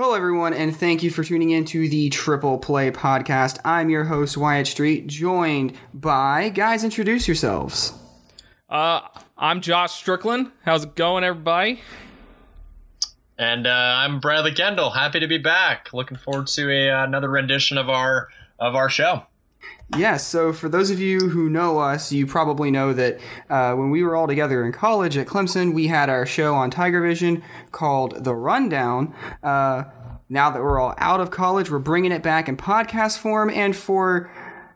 Hello, everyone, and thank you for tuning in to the Triple Play Podcast. I'm your host, Wyatt Street, joined by guys. Introduce yourselves. Uh, I'm Josh Strickland. How's it going, everybody? And uh, I'm Bradley Kendall. Happy to be back. Looking forward to a, uh, another rendition of our of our show. Yes, so for those of you who know us, you probably know that uh, when we were all together in college at Clemson, we had our show on Tiger Vision called The Rundown. Uh, now that we're all out of college, we're bringing it back in podcast form, and for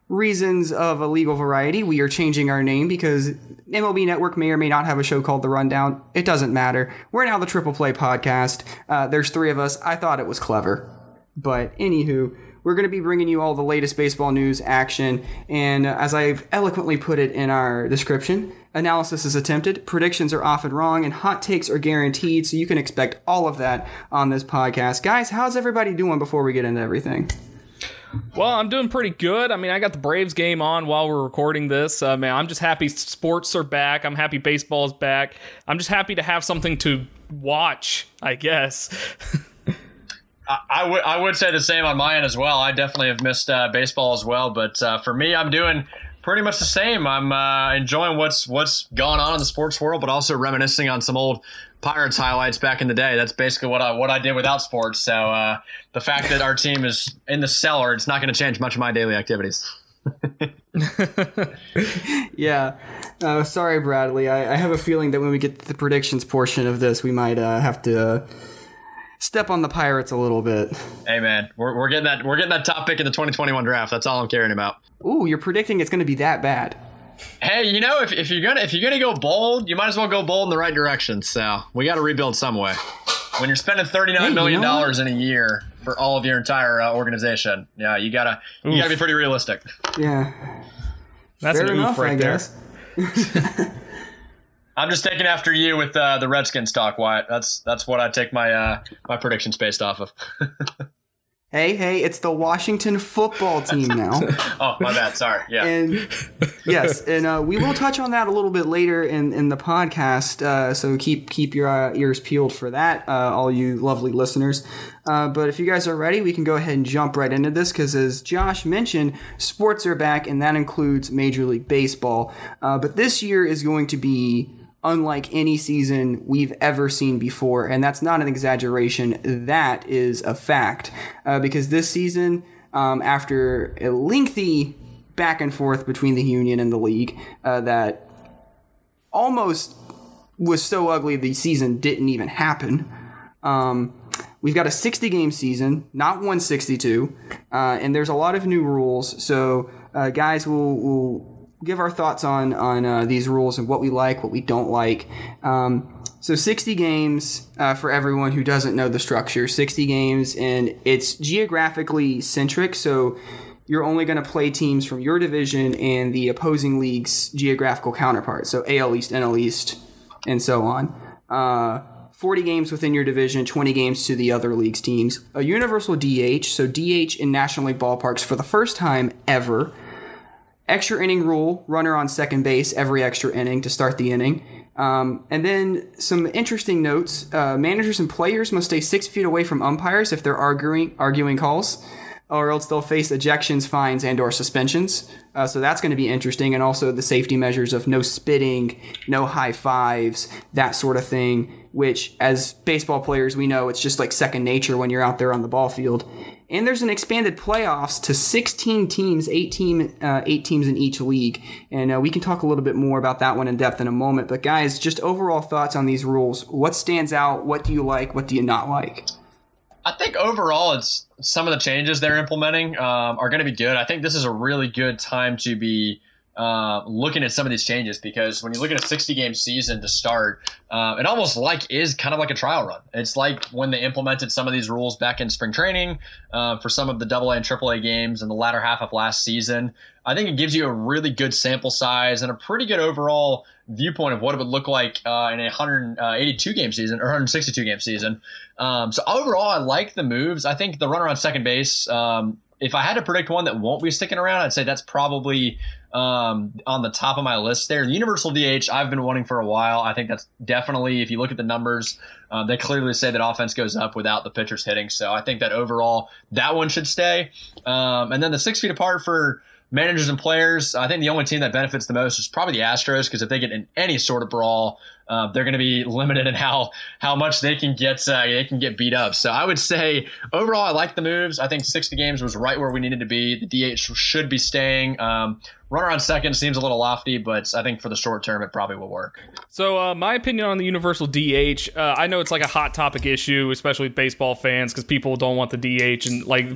reasons of a legal variety, we are changing our name because MLB Network may or may not have a show called The Rundown. It doesn't matter. We're now the Triple Play Podcast. Uh, there's three of us. I thought it was clever. But anywho, we're going to be bringing you all the latest baseball news, action, and uh, as I've eloquently put it in our description, analysis is attempted, predictions are often wrong, and hot takes are guaranteed, so you can expect all of that on this podcast. Guys, how's everybody doing before we get into everything? Well, I'm doing pretty good. I mean, I got the Braves game on while we're recording this. Uh, man, I'm just happy sports are back. I'm happy baseball is back. I'm just happy to have something to watch, I guess. I would I would say the same on my end as well. I definitely have missed uh, baseball as well, but uh, for me, I'm doing pretty much the same. I'm uh, enjoying what's what's gone on in the sports world, but also reminiscing on some old Pirates highlights back in the day. That's basically what I what I did without sports. So uh, the fact that our team is in the cellar, it's not going to change much of my daily activities. yeah. Uh, sorry, Bradley. I, I, have a feeling that when we get to the predictions portion of this, we might uh, have to uh, step on the Pirates a little bit. Hey man, we're, we're getting that we're getting that top pick in the 2021 draft. That's all I'm caring about. Ooh, you're predicting it's going to be that bad. Hey, you know, if, if you're gonna if you're gonna go bold, you might as well go bold in the right direction. So we got to rebuild some way. When you're spending thirty nine hey, million dollars in a year for all of your entire uh, organization, yeah, you gotta Oof. you gotta be pretty realistic. Yeah, that's Fair an enough, right I there. I'm just taking after you with uh, the Redskins talk, Wyatt. That's that's what I take my uh, my predictions based off of. hey, hey, it's the Washington football team now. oh, my bad. Sorry. Yeah. And yes, and uh, we will touch on that a little bit later in, in the podcast. Uh, so keep keep your uh, ears peeled for that, uh, all you lovely listeners. but if you guys are ready, we can go ahead and jump right into this because, as Josh mentioned, sports are back, and that includes Major League Baseball. but this year is going to be unlike any season we've ever seen before. And that's not an exaggeration, that is a fact. Uh, because this season, um, after a lengthy back and forth between the union and the league, uh, that almost was so ugly the season didn't even happen. Um, we've got a 60 game season, not 162, uh, and there's a lot of new rules. So, uh, guys will will give our thoughts on on uh, these rules and what we like, what we don't like. Um, so 60 games uh, for everyone who doesn't know the structure. 60 games, and it's geographically centric. So you're only going to play teams from your division and the opposing league's geographical counterpart. So AL East, NL East, and so on. Uh, 40 games within your division, 20 games to the other league's teams. A universal DH, so DH in National League ballparks for the first time ever extra inning rule, runner on second base every extra inning to start the inning. Um, and then some interesting notes: uh, managers and players must stay six feet away from umpires if they're arguing arguing calls, or else they'll face ejections, fines, and/or suspensions. Uh, so that's going to be interesting, and also the safety measures of no spitting, no high fives, that sort of thing. Which, as baseball players, we know it's just like second nature when you're out there on the ball field. And there's an expanded playoffs to 16 teams, eight team, uh, eight teams in each league, and uh, we can talk a little bit more about that one in depth in a moment. But guys, just overall thoughts on these rules. What stands out? What do you like? What do you not like? I think overall, it's some of the changes they're implementing um, are going to be good. I think this is a really good time to be uh, looking at some of these changes because when you look at a 60 game season to start, uh, it almost like is kind of like a trial run. It's like when they implemented some of these rules back in spring training uh, for some of the AA and AAA games in the latter half of last season. I think it gives you a really good sample size and a pretty good overall viewpoint of what it would look like uh, in a 182 game season or 162 game season. Um, so overall, I like the moves. I think the runner on second base um, if I had to predict one that won't be sticking around, I'd say that's probably um, on the top of my list there. The universal DH, I've been wanting for a while. I think that's definitely, if you look at the numbers, um, they clearly say that offense goes up without the pitchers hitting. So I think that overall, that one should stay. Um, and then the six feet apart for managers and players, I think the only team that benefits the most is probably the Astros because if they get in any sort of brawl, uh, they're going to be limited in how how much they can get uh, they can get beat up. So I would say overall, I like the moves. I think 60 games was right where we needed to be. The DH should be staying. Um, runner on second seems a little lofty, but I think for the short term, it probably will work. So uh, my opinion on the universal DH, uh, I know it's like a hot topic issue, especially baseball fans, because people don't want the DH, and like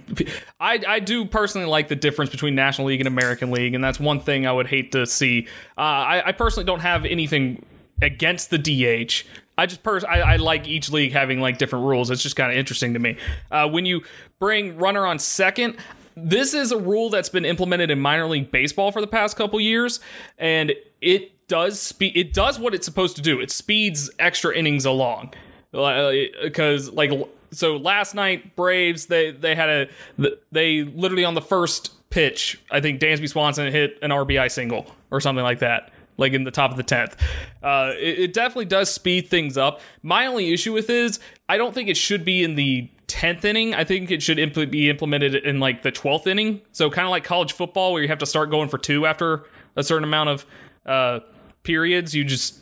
I I do personally like the difference between National League and American League, and that's one thing I would hate to see. Uh, I, I personally don't have anything against the DH. I just pers- I, I, like each league having like different rules. It's just kind of interesting to me. Uh, when you bring runner on second, this is a rule that's been implemented in minor league baseball for the past couple years, and it does speed. It does what it's supposed to do. It speeds extra innings along, because uh, like so last night Braves they they had a they literally on the first pitch I think Dansby Swanson hit an RBI single or something like that like in the top of the 10th. Uh, it, it, definitely does speed things up. My only issue with is I don't think it should be in the 10th inning. I think it should impl- be implemented in like the 12th inning. So kind of like college football where you have to start going for two after a certain amount of uh, periods. You just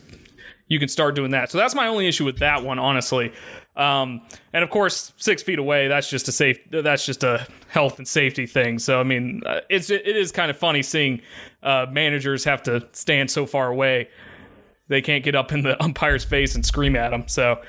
you can start doing that. So that's my only issue with that one, honestly. Um, and of course, six feet away. That's just a safe. That's just a health and safety thing. So I mean, uh, it's it is kind of funny seeing uh, managers have to stand so far away. They can't get up in the umpire's face and scream at them. So.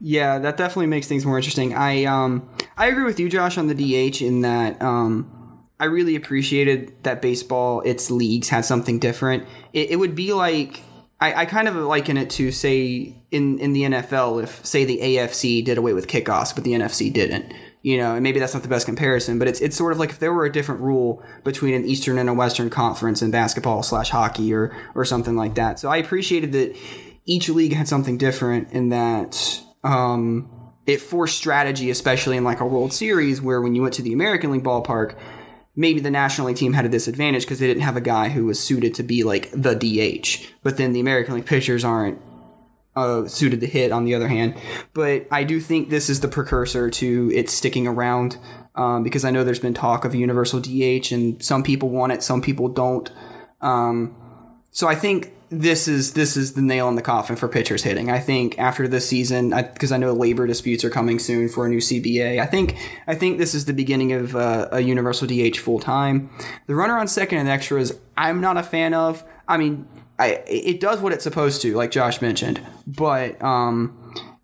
Yeah, that definitely makes things more interesting. I um I agree with you, Josh, on the DH in that um I really appreciated that baseball, its leagues had something different. It, it would be like I, I kind of liken it to say in in the NFL if say the AFC did away with kickoffs but the NFC didn't. You know, and maybe that's not the best comparison, but it's it's sort of like if there were a different rule between an Eastern and a Western conference in basketball slash hockey or or something like that. So I appreciated that each league had something different in that um, it forced strategy, especially in like a World Series where when you went to the American League ballpark, maybe the National League team had a disadvantage because they didn't have a guy who was suited to be like the DH. But then the American League pitchers aren't uh, suited to hit, on the other hand. But I do think this is the precursor to it sticking around um, because I know there's been talk of universal DH and some people want it, some people don't. Um, so I think this is this is the nail in the coffin for pitchers hitting. I think after this season, because I, I, know labor disputes are coming soon for a new CBA. I think I think this is the beginning of uh, a universal DH full time. The runner on second and extras, I'm not a fan of. I mean, I it does what it's supposed to, like Josh mentioned, but um,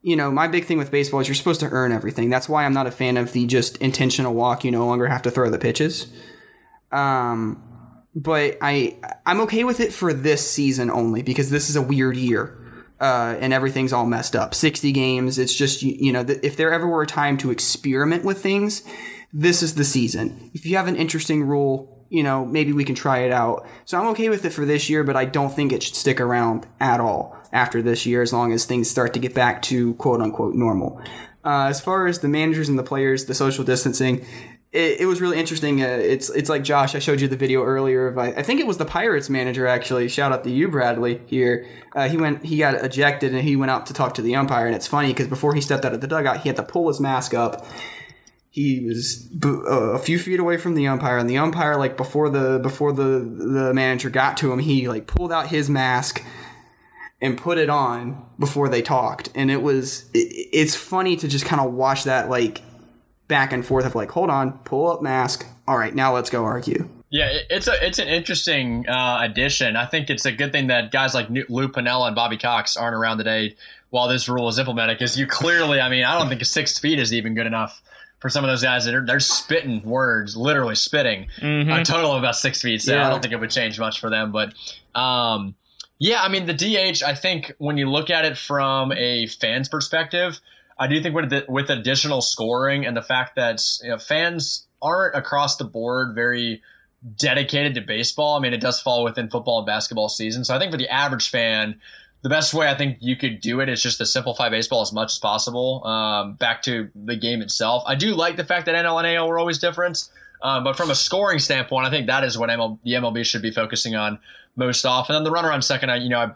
you know, my big thing with baseball is you're supposed to earn everything. That's why I'm not a fan of the just intentional walk. You no longer have to throw the pitches. Um, but I I'm okay with it for this season only because this is a weird year. Uh, and everything's all messed up. 60 games. It's just, you, you know, if there ever were a time to experiment with things, this is the season. If you have an interesting rule, you know, maybe we can try it out. So I'm okay with it for this year, but I don't think it should stick around at all after this year as long as things start to get back to quote unquote normal. Uh, as far as the managers and the players, the social distancing, it, it was really interesting. Uh, it's it's like Josh. I showed you the video earlier of I, I, think it was the Pirates manager actually. Shout out to you, Bradley. Here, uh, he went he got ejected and he went out to talk to the umpire. And it's funny because before he stepped out of the dugout, he had to pull his mask up. He was uh, a few feet away from the umpire, and the umpire like before the before the the manager got to him, he like pulled out his mask and put it on before they talked and it was it, it's funny to just kind of watch that like back and forth of like, hold on, pull up mask. All right, now let's go argue. Yeah, it's a it's an interesting uh, addition. I think it's a good thing that guys like Lou Piniella and Bobby Cox aren't around today while this rule is implemented because you clearly, I mean, I don't think six feet is even good enough for some of those guys that are they're spitting words, literally spitting mm-hmm. a total of about six feet. So yeah. I don't think it would change much for them. But um, yeah, I mean, the DH, I think when you look at it from a fan's perspective, I do think with the, with additional scoring and the fact that you know, fans aren't across the board very dedicated to baseball. I mean, it does fall within football and basketball season. So I think for the average fan, the best way I think you could do it is just to simplify baseball as much as possible. Um, back to the game itself, I do like the fact that NL and AL were always different. Um, but from a scoring standpoint, I think that is what ML, the MLB should be focusing on most often. And the runner on second, I, you know, I,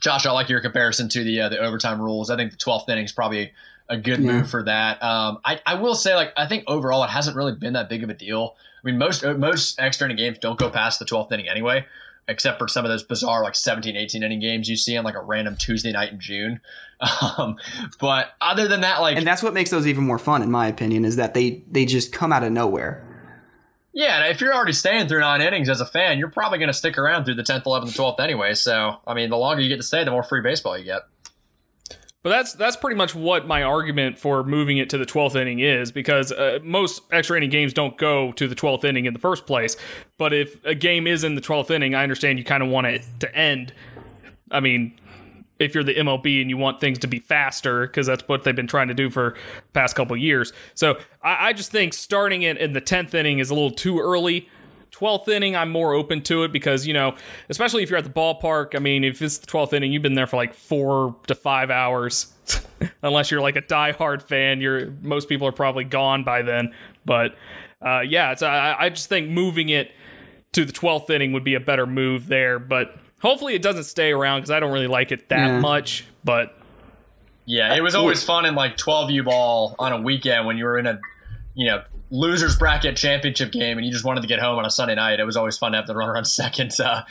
Josh, I like your comparison to the uh, the overtime rules. I think the 12th inning is probably a good yeah. move for that. Um, I, I will say, like, I think overall it hasn't really been that big of a deal. I mean, most most extra inning games don't go past the 12th inning anyway except for some of those bizarre like 17 18 inning games you see on like a random tuesday night in june um, but other than that like and that's what makes those even more fun in my opinion is that they they just come out of nowhere yeah if you're already staying through nine innings as a fan you're probably going to stick around through the 10th 11th 12th anyway so i mean the longer you get to stay the more free baseball you get but that's that's pretty much what my argument for moving it to the 12th inning is because uh, most extra inning games don't go to the 12th inning in the first place. But if a game is in the 12th inning, I understand you kind of want it to end. I mean, if you're the MLB and you want things to be faster, because that's what they've been trying to do for past couple years. So I, I just think starting it in the 10th inning is a little too early 12th inning, I'm more open to it because, you know, especially if you're at the ballpark. I mean, if it's the 12th inning, you've been there for like four to five hours. Unless you're like a diehard fan, you're most people are probably gone by then. But uh, yeah, I, I just think moving it to the 12th inning would be a better move there. But hopefully it doesn't stay around because I don't really like it that yeah. much. But yeah, it was always fun in like 12U ball on a weekend when you were in a, you know, losers bracket championship game and you just wanted to get home on a Sunday night, it was always fun to have the runner on second uh,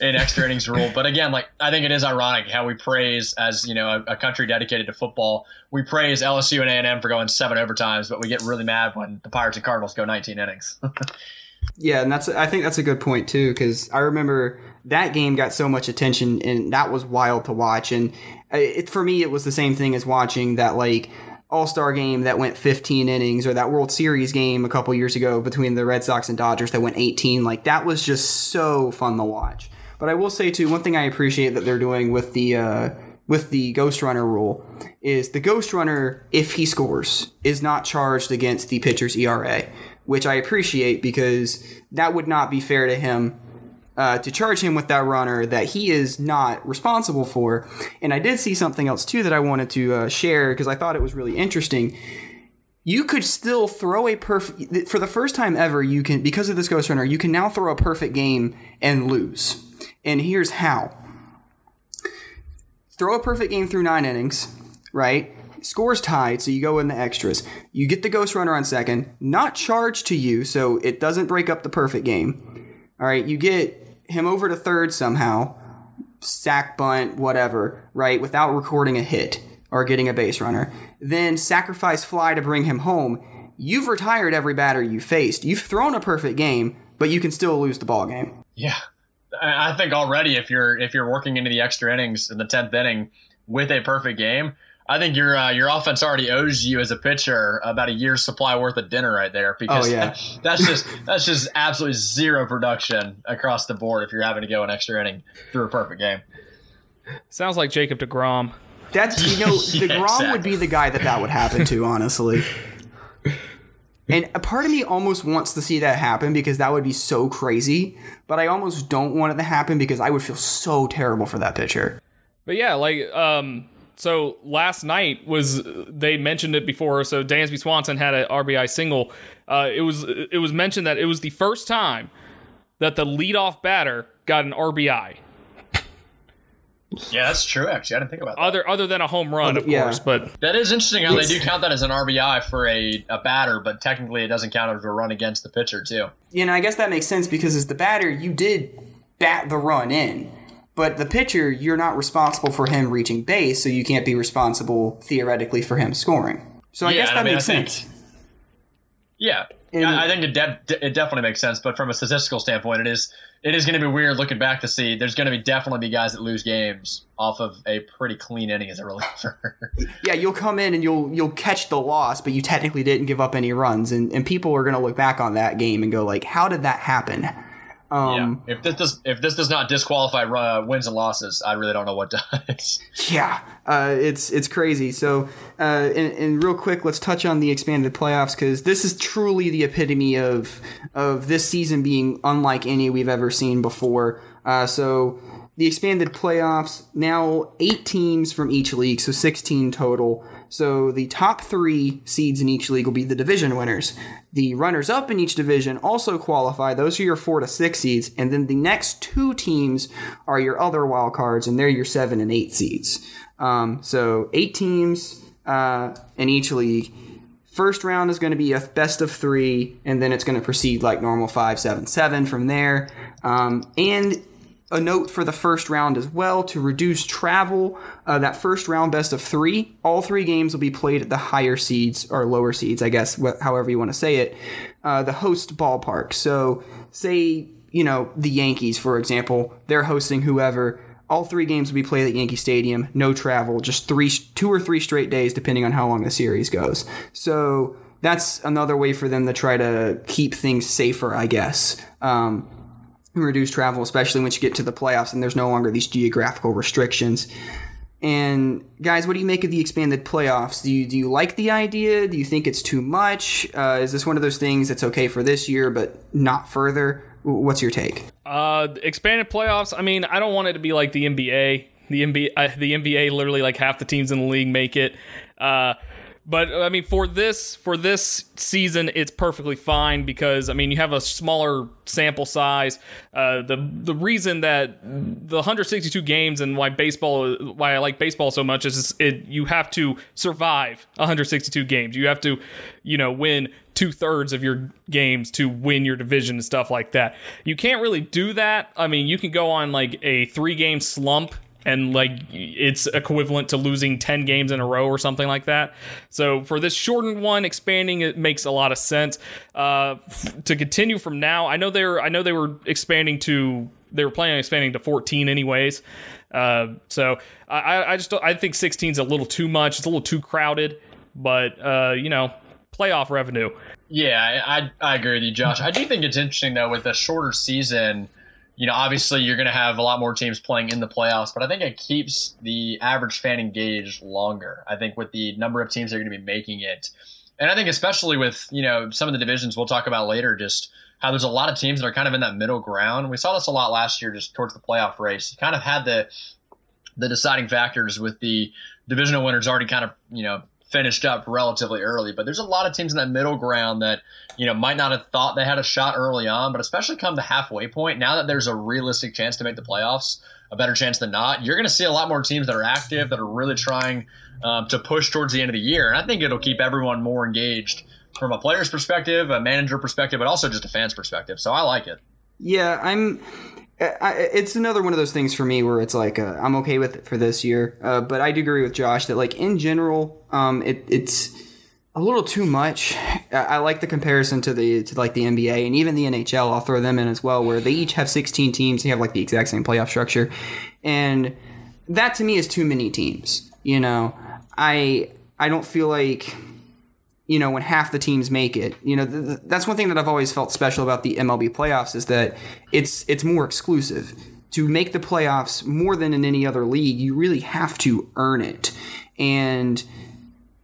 in extra innings rule. But again, like I think it is ironic how we praise as you know a, a country dedicated to football, we praise LSU and A and M for going seven overtimes, but we get really mad when the Pirates and Cardinals go 19 innings. yeah, and that's I think that's a good point too because I remember that game got so much attention and that was wild to watch and uh, it, for me it was the same thing as watching that like all Star game that went 15 innings, or that World Series game a couple years ago between the Red Sox and Dodgers that went 18. Like that was just so fun to watch. But I will say too, one thing I appreciate that they're doing with the uh, with the Ghost Runner rule is the Ghost Runner, if he scores, is not charged against the pitcher's ERA, which I appreciate because that would not be fair to him uh, to charge him with that runner that he is not responsible for. And I did see something else too that I wanted to uh, share because I thought it was really interesting. You could still throw a perfect for the first time ever. You can because of this ghost runner. You can now throw a perfect game and lose. And here's how: throw a perfect game through nine innings, right? Scores tied, so you go in the extras. You get the ghost runner on second, not charged to you, so it doesn't break up the perfect game. All right, you get him over to third somehow, sack bunt, whatever, right, without recording a hit or getting a base runner. Then sacrifice fly to bring him home. You've retired every batter you faced. You've thrown a perfect game, but you can still lose the ball game. Yeah. I think already if you're if you're working into the extra innings in the tenth inning with a perfect game, I think your uh, your offense already owes you as a pitcher about a year's supply worth of dinner right there because oh, yeah. that's just that's just absolutely zero production across the board if you're having to go an extra inning through a perfect game. Sounds like Jacob Degrom. That's you know yeah, Degrom exactly. would be the guy that that would happen to honestly. And a part of me almost wants to see that happen because that would be so crazy, but I almost don't want it to happen because I would feel so terrible for that pitcher. But yeah, like um so last night was they mentioned it before. So Dansby Swanson had an RBI single. Uh, it was it was mentioned that it was the first time that the leadoff batter got an RBI. Yeah, that's true. Actually, I didn't think about that. Other other than a home run, of yeah. course, but that is interesting how it's, they do count that as an RBI for a, a batter, but technically it doesn't count as a run against the pitcher too. You know, I guess that makes sense because as the batter, you did bat the run in. But the pitcher, you're not responsible for him reaching base, so you can't be responsible theoretically for him scoring. So I yeah, guess that I mean, makes sense. yeah, and, I think it, de- it definitely makes sense. But from a statistical standpoint, it is it is going to be weird looking back to see there's going to be definitely be guys that lose games off of a pretty clean inning as a reliever. yeah, you'll come in and you'll you'll catch the loss, but you technically didn't give up any runs, and, and people are going to look back on that game and go like, how did that happen? Um, yeah. If this does if this does not disqualify uh, wins and losses, I really don't know what does. yeah, uh, it's it's crazy. So, uh, and, and, real quick, let's touch on the expanded playoffs because this is truly the epitome of of this season being unlike any we've ever seen before. Uh, so. the expanded playoffs now eight teams from each league, so 16 total. So the top three seeds in each league will be the division winners. The runners up in each division also qualify. Those are your four to six seeds. And then the next two teams are your other wild cards, and they're your seven and eight seeds. Um, so eight teams uh, in each league. First round is going to be a best of three, and then it's going to proceed like normal five, seven, seven from there. Um, and a note for the first round as well to reduce travel. Uh, that first round, best of three, all three games will be played at the higher seeds or lower seeds, I guess, wh- however you want to say it, uh, the host ballpark. So, say, you know, the Yankees, for example, they're hosting whoever. All three games will be played at Yankee Stadium, no travel, just three, two or three straight days, depending on how long the series goes. So, that's another way for them to try to keep things safer, I guess. Um, reduce travel, especially once you get to the playoffs and there's no longer these geographical restrictions. And guys, what do you make of the expanded playoffs? Do you do you like the idea? Do you think it's too much? Uh, is this one of those things that's okay for this year but not further? What's your take? Uh, expanded playoffs. I mean, I don't want it to be like the NBA. The NBA, uh, the NBA, literally like half the teams in the league make it. But I mean, for this for this season, it's perfectly fine because I mean, you have a smaller sample size. Uh, the the reason that the 162 games and why baseball why I like baseball so much is it you have to survive 162 games. You have to, you know, win two thirds of your games to win your division and stuff like that. You can't really do that. I mean, you can go on like a three game slump and like it's equivalent to losing 10 games in a row or something like that. So for this shortened one, expanding it makes a lot of sense. Uh, f- to continue from now, I know they're I know they were expanding to they were planning on expanding to 14 anyways. Uh, so I, I just I think 16 is a little too much. It's a little too crowded, but uh, you know, playoff revenue. Yeah, I, I agree with you, Josh. I do think it's interesting though with a shorter season you know, obviously you're going to have a lot more teams playing in the playoffs, but I think it keeps the average fan engaged longer. I think with the number of teams that are going to be making it, and I think especially with you know some of the divisions we'll talk about later, just how there's a lot of teams that are kind of in that middle ground. We saw this a lot last year, just towards the playoff race. You kind of had the the deciding factors with the divisional winners already kind of you know finished up relatively early. But there's a lot of teams in that middle ground that, you know, might not have thought they had a shot early on, but especially come the halfway point, now that there's a realistic chance to make the playoffs, a better chance than not, you're going to see a lot more teams that are active, that are really trying um, to push towards the end of the year. And I think it'll keep everyone more engaged from a player's perspective, a manager perspective, but also just a fan's perspective. So I like it. Yeah, I'm I, it's another one of those things for me where it's like uh, I'm okay with it for this year, uh, but I do agree with Josh that like in general, um, it, it's a little too much. I, I, like the comparison to the to like the NBA and even the NHL. I'll throw them in as well, where they each have 16 teams. They have like the exact same playoff structure, and that to me is too many teams. You know, I I don't feel like you know, when half the teams make it. You know, th- th- that's one thing that I've always felt special about the MLB playoffs is that it's it's more exclusive. To make the playoffs more than in any other league, you really have to earn it. And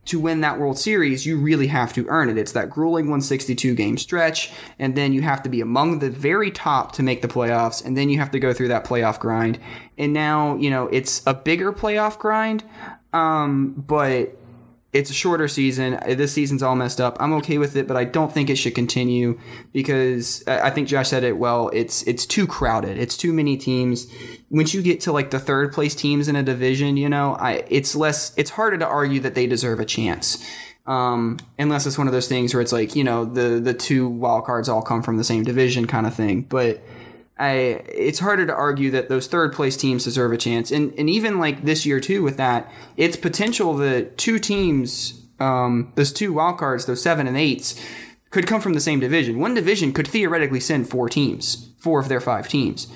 to win that World Series, you really have to earn it. It's that grueling 162 game stretch, and then you have to be among the very top to make the playoffs, and then you have to go through that playoff grind. And now, you know, it's a bigger playoff grind, um, but it's a shorter season. This season's all messed up. I'm okay with it, but I don't think it should continue because I think Josh said it well. It's it's too crowded. It's too many teams. Once you get to like the third place teams in a division, you know, I it's less. It's harder to argue that they deserve a chance. Um, unless it's one of those things where it's like you know the the two wild cards all come from the same division kind of thing. But I, it's harder to argue that those third place teams deserve a chance. And, and even like this year too, with that, it's potential that two teams, um, those two wild cards, those seven and eights, could come from the same division. One division could theoretically send four teams, four of their five teams.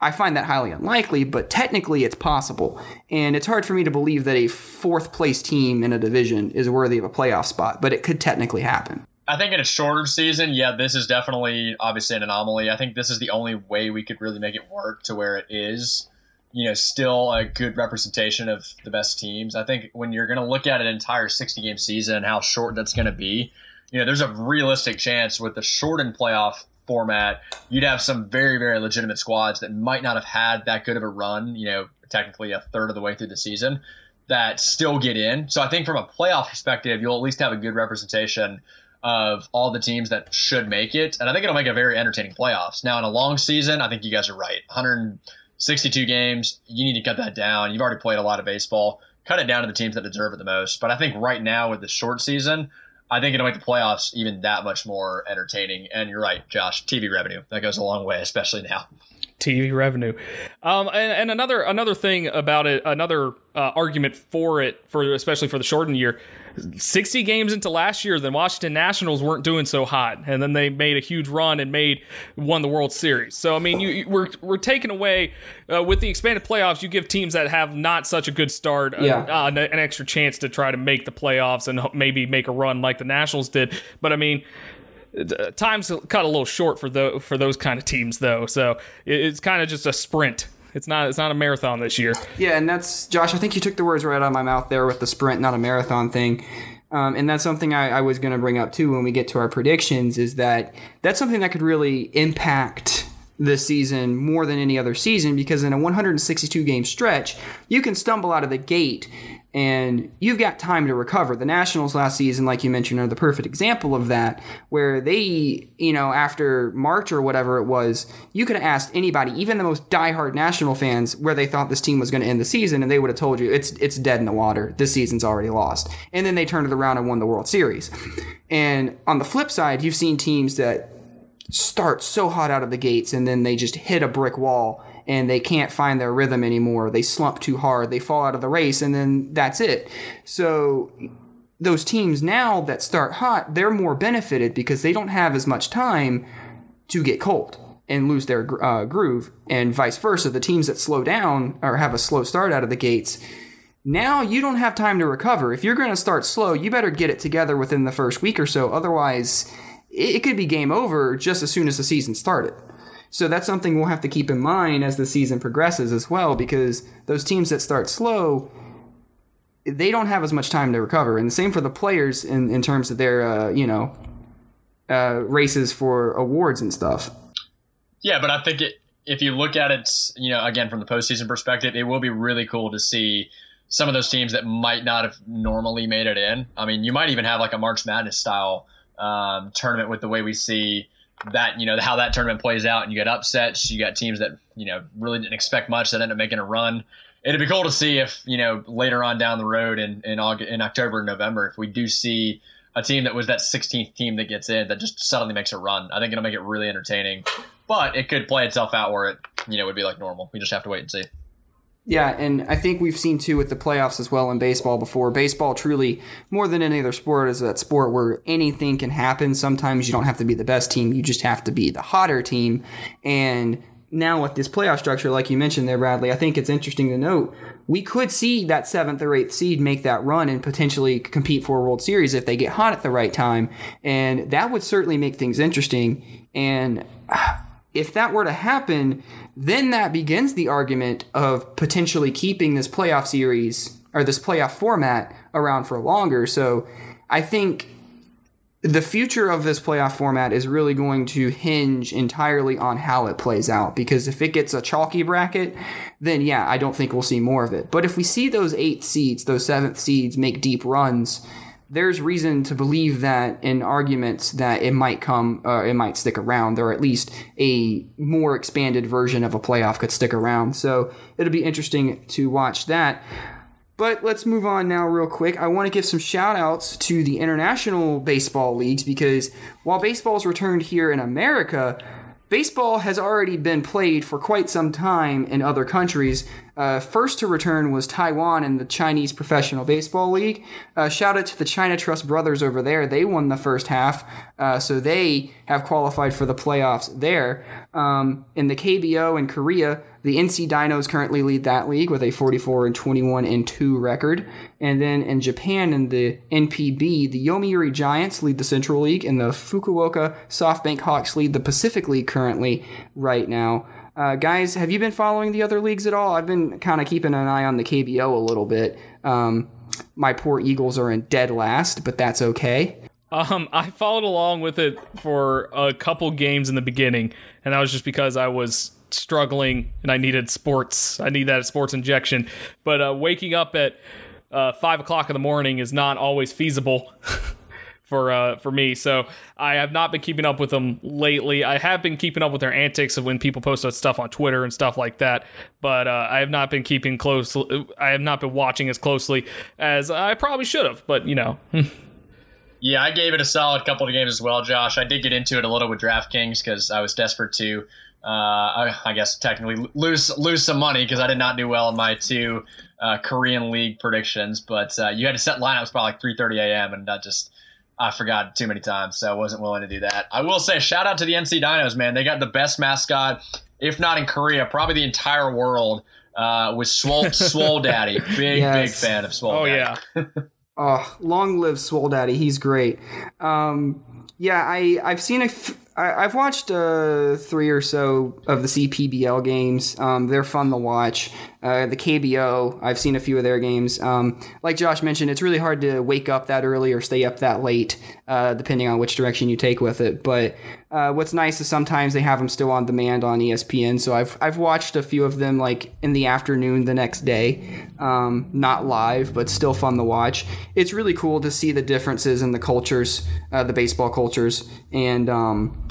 I find that highly unlikely, but technically it's possible. And it's hard for me to believe that a fourth place team in a division is worthy of a playoff spot, but it could technically happen. I think in a shorter season, yeah, this is definitely obviously an anomaly. I think this is the only way we could really make it work to where it is, you know, still a good representation of the best teams. I think when you're going to look at an entire 60 game season, how short that's going to be, you know, there's a realistic chance with the shortened playoff format, you'd have some very, very legitimate squads that might not have had that good of a run, you know, technically a third of the way through the season, that still get in. So I think from a playoff perspective, you'll at least have a good representation of all the teams that should make it. And I think it'll make a very entertaining playoffs. Now, in a long season, I think you guys are right. 162 games, you need to cut that down. You've already played a lot of baseball. Cut it down to the teams that deserve it the most. But I think right now with the short season, I think it'll make the playoffs even that much more entertaining. And you're right, Josh. TV revenue that goes a long way, especially now. TV revenue, um, and, and another another thing about it, another uh, argument for it, for especially for the shortened year, 60 games into last year, the Washington Nationals weren't doing so hot, and then they made a huge run and made won the World Series. So I mean, you, you we're we're taking away uh, with the expanded playoffs. You give teams that have not such a good start uh, Yeah. uh, an extra chance to try to make the playoffs and maybe make a run like the Nationals did. But I mean. uh, Time's cut a little short for the for those kind of teams, though. So it's kind of just a sprint. It's not it's not a marathon this year. Yeah, and that's Josh. I think you took the words right out of my mouth there with the sprint, not a marathon thing. Um, and that's something I, I was going to bring up too when we get to our predictions. Is that that's something that could really impact this season more than any other season because in a 162 game stretch, you can stumble out of the gate and you've got time to recover. The Nationals last season, like you mentioned, are the perfect example of that, where they, you know, after March or whatever it was, you could have asked anybody, even the most diehard National fans, where they thought this team was going to end the season, and they would have told you it's it's dead in the water. This season's already lost. And then they turned it around and won the World Series. And on the flip side, you've seen teams that start so hot out of the gates and then they just hit a brick wall and they can't find their rhythm anymore. They slump too hard, they fall out of the race, and then that's it. So those teams now that start hot, they're more benefited because they don't have as much time to get cold and lose their uh, groove, and vice versa. The teams that slow down or have a slow start out of the gates, now you don't have time to recover. If you're going to start slow, you better get it together within the first week or so. Otherwise, it it could be game over just as soon as the season started. So that's something we'll have to keep in mind as the season progresses as well, because those teams that start slow, they don't have as much time to recover. And the same for the players in, in terms of their, uh, you know, uh, races for awards and stuff. Yeah, but I think it, if you look at it, you know, again from the postseason perspective, it will be really cool to see some of those teams that might not have normally made it in. I mean, you might even have like a March Madness style um, tournament with the way we see that, you know, how that tournament plays out, and you get upsets. You got teams that you know really didn't expect much that end up making a run. It'd be cool to see if you know later on down the road in in, August, in October November if we do see a team that was that 16th team that gets in that just suddenly makes a run. I think it'll make it really entertaining, but it could play itself out where it you know would be like normal. We just have to wait and see. Yeah, and I think we've seen too with the playoffs as well in baseball before. Baseball truly, more than any other sport, is that sport where anything can happen. Sometimes you don't have to be the best team, you just have to be the hotter team. And now with this playoff structure, like you mentioned there, Bradley, I think it's interesting to note we could see that seventh or eighth seed make that run and potentially compete for a World Series if they get hot at the right time. And that would certainly make things interesting. And ah, if that were to happen, then that begins the argument of potentially keeping this playoff series or this playoff format around for longer. So I think the future of this playoff format is really going to hinge entirely on how it plays out because if it gets a chalky bracket, then yeah, I don't think we'll see more of it. But if we see those eighth seeds, those seventh seeds make deep runs, there's reason to believe that in arguments that it might come, uh, it might stick around, or at least a more expanded version of a playoff could stick around. So it'll be interesting to watch that. But let's move on now, real quick. I want to give some shout outs to the international baseball leagues because while baseball's returned here in America, baseball has already been played for quite some time in other countries. Uh, first to return was Taiwan in the Chinese Professional Baseball League. Uh, shout out to the China Trust brothers over there. They won the first half, uh, so they have qualified for the playoffs there. Um, in the KBO in Korea, the NC Dinos currently lead that league with a 44 and 21 and 2 record. And then in Japan, in the NPB, the Yomiuri Giants lead the Central League, and the Fukuoka SoftBank Hawks lead the Pacific League currently right now. Uh, guys, have you been following the other leagues at all? I've been kind of keeping an eye on the KBO a little bit. Um, my poor Eagles are in dead last, but that's okay. Um, I followed along with it for a couple games in the beginning, and that was just because I was struggling and I needed sports. I need that sports injection. But uh, waking up at uh, five o'clock in the morning is not always feasible. for uh, for me. So I have not been keeping up with them lately. I have been keeping up with their antics of when people post stuff on Twitter and stuff like that, but uh, I have not been keeping close. I have not been watching as closely as I probably should have. But you know. yeah, I gave it a solid couple of games as well, Josh. I did get into it a little with DraftKings because I was desperate to. Uh, I, I, guess technically lose lose some money because I did not do well in my two uh, Korean League predictions. But uh, you had to set lineups by like 3:30 a.m. and that just I forgot too many times, so I wasn't willing to do that. I will say, shout out to the NC Dinos, man. They got the best mascot, if not in Korea, probably the entire world, uh, with Swole, Swole Daddy. Big, yes. big fan of Swole oh, Daddy. yeah. oh, long live Swole Daddy. He's great. Um, yeah, I, I've seen a. F- I, I've watched uh, three or so of the CPBL games. Um, they're fun to watch. Uh, the KBO, I've seen a few of their games. Um, like Josh mentioned, it's really hard to wake up that early or stay up that late, uh, depending on which direction you take with it. But uh, what's nice is sometimes they have them still on demand on ESPN. So I've I've watched a few of them like in the afternoon the next day, um, not live, but still fun to watch. It's really cool to see the differences in the cultures, uh, the baseball cultures, and um,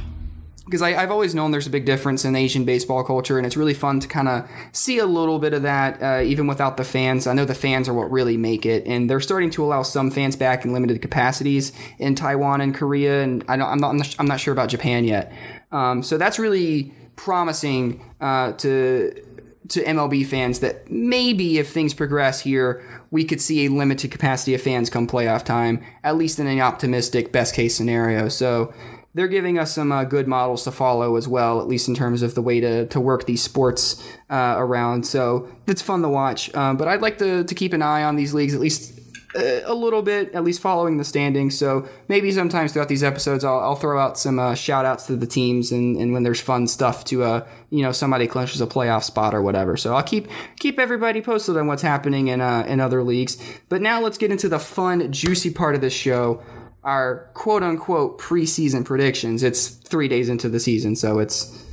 because I've always known there's a big difference in Asian baseball culture, and it's really fun to kind of see a little bit of that, uh, even without the fans. I know the fans are what really make it, and they're starting to allow some fans back in limited capacities in Taiwan and Korea, and I am not I'm not sure about Japan yet. Um, so that's really promising uh, to to MLB fans that maybe if things progress here, we could see a limited capacity of fans come playoff time, at least in an optimistic best case scenario. So they're giving us some uh, good models to follow as well, at least in terms of the way to, to work these sports uh, around. So it's fun to watch. Um, but I'd like to, to keep an eye on these leagues at least uh, a little bit, at least following the standings. So maybe sometimes throughout these episodes, I'll, I'll throw out some uh, shout outs to the teams and, and when there's fun stuff to, uh, you know, somebody clinches a playoff spot or whatever. So I'll keep keep everybody posted on what's happening in, uh, in other leagues. But now let's get into the fun, juicy part of the show our quote unquote preseason predictions. It's three days into the season, so it's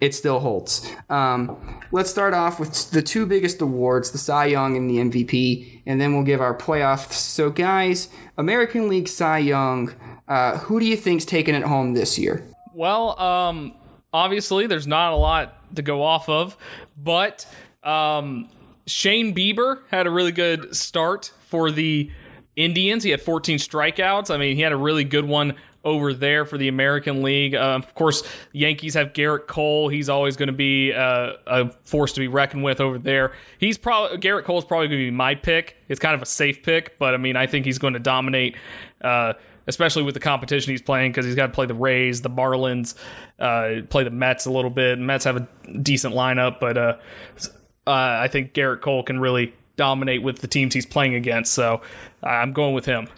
it still holds. Um, let's start off with the two biggest awards, the Cy Young and the MVP, and then we'll give our playoffs. So, guys, American League Cy Young, uh, who do you think's taking it home this year? Well, um, obviously, there's not a lot to go off of, but um, Shane Bieber had a really good start for the Indians. He had 14 strikeouts. I mean, he had a really good one over there for the American League. Uh, of course, Yankees have Gerrit Cole. He's always going to be uh, a force to be reckoned with over there. He's probably Gerrit Cole's probably going to be my pick. It's kind of a safe pick, but I mean, I think he's going to dominate. Uh, especially with the competition he's playing, because he's got to play the Rays, the Marlins, uh, play the Mets a little bit. Mets have a decent lineup, but uh, uh, I think Gerrit Cole can really dominate with the teams he's playing against. So I'm going with him.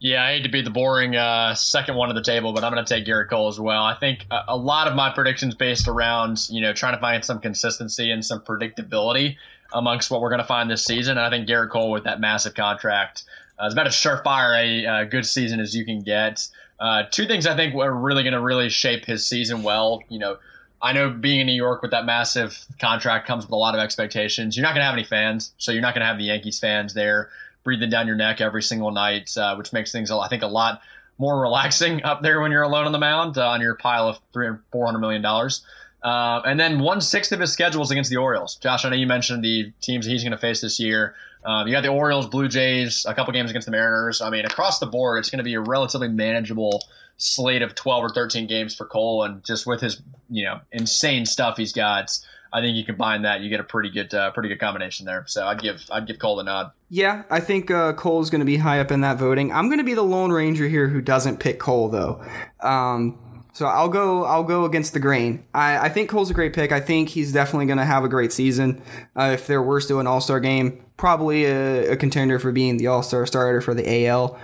Yeah, I hate to be the boring uh, second one at the table, but I'm going to take Gerrit Cole as well. I think a, a, lot of my predictions based around you know trying to find some consistency and some predictability amongst what we're going to find this season. And I think Gerrit Cole with that massive contract uh, is about as surefire a uh, good season as you can get. Uh, two things I think are really going to really shape his season well. You know, I know being in New York with that massive contract comes with a lot of expectations. You're not going to have any fans, so you're not going to have the Yankees fans there breathing down your neck every single night, uh, which makes things, I think, a lot more relaxing up there when you're alone on the mound uh, on your pile of three or four hundred million dollars. Uh, and then one sixth of his schedule is against the Orioles. Josh, I know you mentioned the teams he's going to face this year. Um, you got the Orioles, Blue Jays, a couple games against the Mariners. I mean, across the board, it's going to be a relatively manageable slate of 12 or 13 games for Cole. And just with his, you know, insane stuff he's got, I think you combine that, you get a pretty good, uh, pretty good combination there. So I'd give, I'd give Cole the nod. Yeah, I think uh, Cole is going to be high up in that voting. I'm going to be the lone ranger here who doesn't pick Cole though. Um, so I'll go. I'll go against the grain. I, I think Cole's a great pick. I think he's definitely going to have a great season. Uh, if there were still an All Star game, probably a, a contender for being the All Star starter for the AL.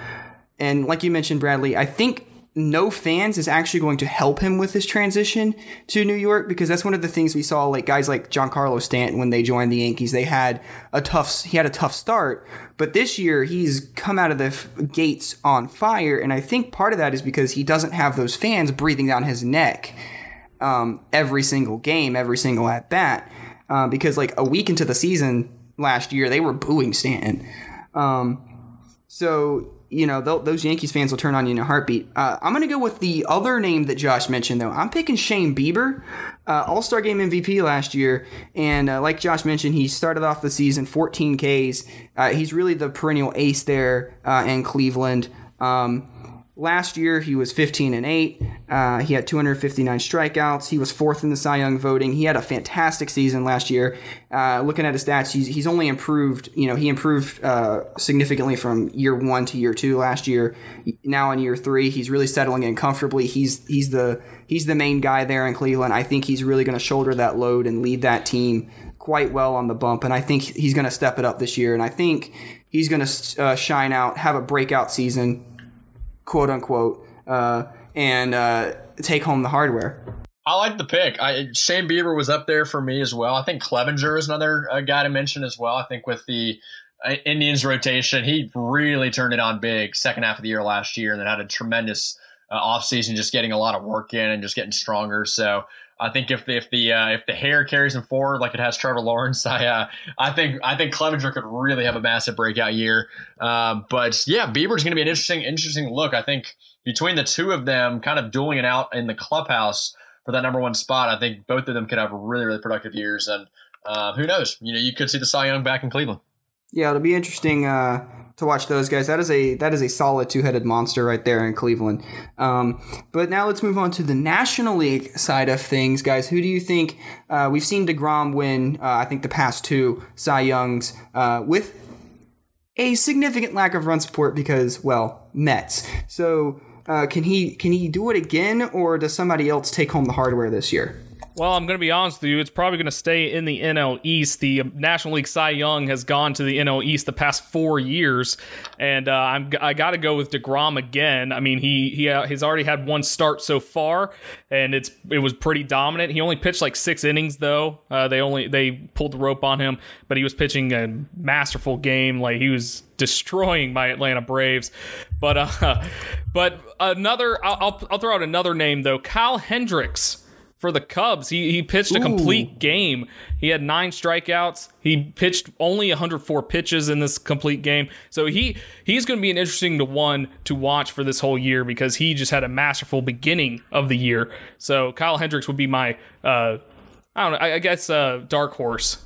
And like you mentioned, Bradley, I think no fans is actually going to help him with his transition to New York because that's one of the things we saw like guys like Giancarlo Stanton when they joined the Yankees they had a tough he had a tough start. But this year he's come out of the f- gates on fire. And I think part of that is because he doesn't have those fans breathing down his neck um, every single game every single at bat. Uh, because like a week into the season last year they were booing Stanton. Um, so you know those Yankees fans will turn on you in a heartbeat. Uh, I'm going to go with the other name that Josh mentioned though. I'm picking Shane Bieber, uh, All Star Game MVP last year, and uh, like Josh mentioned, he started off the season 14 Ks. Uh, he's really the perennial ace there uh, in Cleveland. Um, Last year, he was 15 and 8. Uh, he had 259 strikeouts. He was fourth in the Cy Young voting. He had a fantastic season last year. Uh, looking at his stats, he's, he's only improved. You know, he improved uh, significantly from year one to year two last year. Now in year three, he's really settling in comfortably. He's he's the he's the main guy there in Cleveland. I think he's really going to shoulder that load and lead that team quite well on the bump. And I think he's going to step it up this year. And I think he's going to uh, shine out, have a breakout season quote unquote, uh, and uh, take home the hardware. I like the pick. I, Shane Bieber was up there for me as well. I think Clevinger is another uh, guy to mention as well. I think with the uh, Indians rotation, he really turned it on big second half of the year last year, and then had a tremendous uh, offseason just getting a lot of work in and just getting stronger. So I think if the if the uh, if the hair carries him forward like it has Trevor Lawrence, I uh, I think I think Clevinger could really have a massive breakout year. Um, but yeah, Bieber's going to be an interesting interesting look. I think between the two of them, kind of dueling it out in the clubhouse for that number one spot, I think both of them could have really really productive years. And uh, who knows? You know, you could see the Cy Young back in Cleveland. Yeah, it'll be interesting uh, to watch those guys. That is a that is a solid two headed monster right there in Cleveland. Um, but now let's move on to the National League side of things, guys. Who do you think? Uh, we've seen Degrom win. Uh, I think the past two Cy Youngs uh, with a significant lack of run support because well Mets. So uh, can he can he do it again, or does somebody else take home the hardware this year? Well, I'm going to be honest with you. It's probably going to stay in the NL East. The National League Cy Young has gone to the NL East the past four years, and uh, I'm I got to go with Degrom again. I mean, he he uh, he's already had one start so far, and it's it was pretty dominant. He only pitched like six innings though. Uh, they only they pulled the rope on him, but he was pitching a masterful game. Like he was destroying my Atlanta Braves. But uh, but another I'll, I'll, I'll throw out another name though. Kyle Hendricks for the Cubs. He, he pitched a complete Ooh. game. He had nine strikeouts. He pitched only 104 pitches in this complete game. So he he's going to be an interesting to one to watch for this whole year because he just had a masterful beginning of the year. So Kyle Hendricks would be my uh, I don't know. I, I guess uh, dark horse.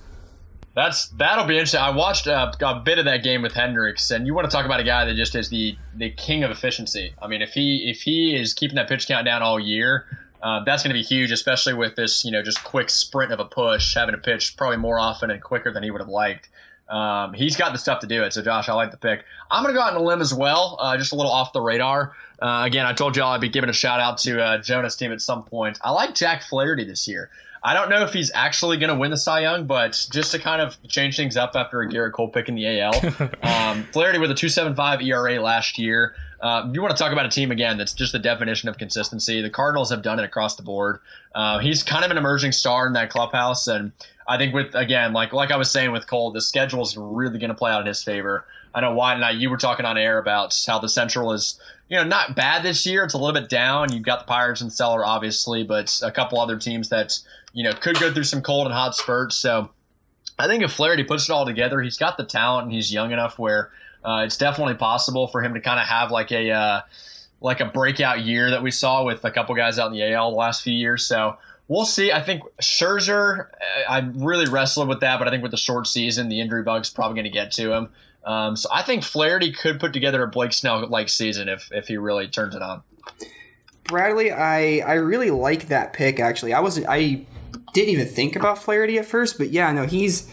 That's that'll be interesting. I watched a, a, bit of that game with Hendricks, and you want to talk about a guy that just is the the king of efficiency. I mean, if he if he is keeping that pitch count down all year, uh, that's going to be huge, especially with this, you know, just quick sprint of a push, having to pitch probably more often and quicker than he would have liked. Um, he's got the stuff to do it. So, Josh, I like the pick. I'm going to go out on a limb as well, uh, just a little off the radar. Uh, again, I told y'all I'd be giving a shout out to uh, Jonah's team at some point. I like Jack Flaherty this year. I don't know if he's actually going to win the Cy Young, but just to kind of change things up after a Gerrit Cole pick in the AL, um, Flaherty with a 2.75 ERA last year. Uh, you want to talk about a team again that's just the definition of consistency. The Cardinals have done it across the board. Uh, he's kind of an emerging star in that clubhouse, and I think with again, like like I was saying with Cole, the schedule is really going to play out in his favor. I know Wyatt and I, you were talking on air about how the Central is, you know, not bad this year. It's a little bit down. You've got the Pirates and Cellar, obviously, but a couple other teams that you know could go through some cold and hot spurts. So I think if Flaherty puts it all together, he's got the talent and he's young enough where uh, it's definitely possible for him to kind of have like a uh, like a breakout year that we saw with a couple guys out in the AL the last few years. So we'll see. I think Scherzer, I really wrestled with that, but I think with the short season, the injury bug's probably going to get to him. Um, so I think Flaherty could put together a Blake Snell like season if if he really turns it on. Bradley, I I really like that pick. Actually, I was I didn't even think about Flaherty at first, but yeah, no, he's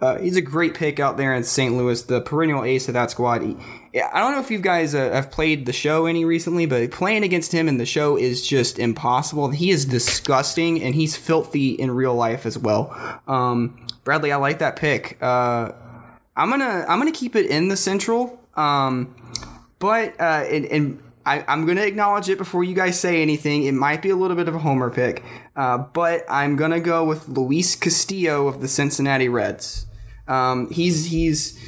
uh, he's a great pick out there in St. Louis, the perennial ace of that squad. I don't know if you guys uh, have played the show any recently, but playing against him in the show is just impossible. He is disgusting, and he's filthy in real life as well. Um, Bradley, I like that pick. Uh, I'm gonna I'm gonna keep it in the Central, um, but uh, and, and I, am to acknowledge it before you guys say anything. It might be a little bit of a homer pick, uh, but I'm to go with Luis Castillo of the Cincinnati Reds. Um, he's he's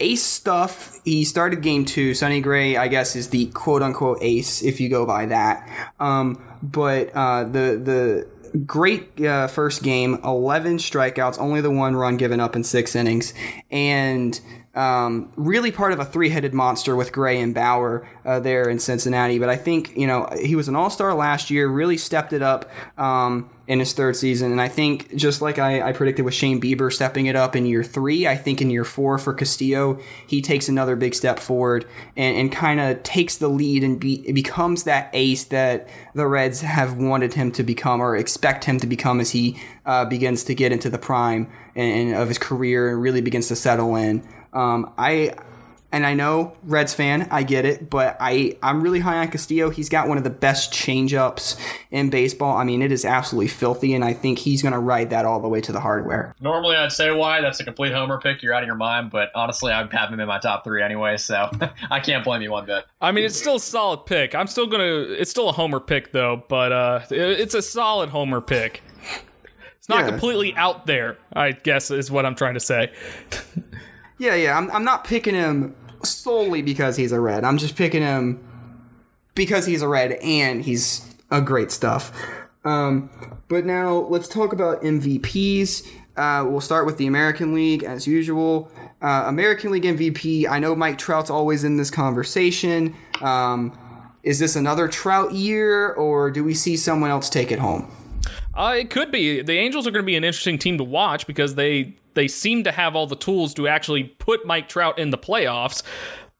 ace stuff. He started game two. Sonny Gray, I guess, is the quote unquote ace if you go by that. Um, but uh, the the great uh, first game, 11 strikeouts, only the one run given up in six innings, and um, really part of a three-headed monster with Gray and Bauer uh, there in Cincinnati. But I think you know he was an All-Star last year, really stepped it up um, in his third season, and I think just like I, I, predicted with Shane Bieber stepping it up in year three, I think in year four for Castillo he takes another big step forward and, and kind of takes the lead and be, becomes that ace that the Reds have wanted him to become or expect him to become as he uh, begins to get into the prime and, and of his career and really begins to settle in. Um, I and I know Reds fan, I get it, but I I'm really high on Castillo. He's got one of the best changeups in baseball. I mean, it is absolutely filthy, and I think he's going to ride that all the way to the hardware. Normally, I'd say Wyatt that's a complete homer pick. You're out of your mind, but honestly, I'd have him in my top three anyway, so I can't blame you one bit. I mean, it's still a solid pick. I'm still gonna. It's still a homer pick though, but uh, it's a solid homer pick. It's not yeah. completely out there. I guess is what I'm trying to say. Yeah, yeah. I'm, I'm not picking him solely because he's a red. I'm just picking him because he's a red and he's a great stuff. Um, but now let's talk about MVPs. Uh, we'll start with the American League as usual. Uh, American League MVP. I know Mike Trout's always in this conversation. Um, is this another Trout year, or do we see someone else take it home? Uh, it could be. The Angels are going to be an interesting team to watch because they they seem to have all the tools to actually put Mike Trout in the playoffs.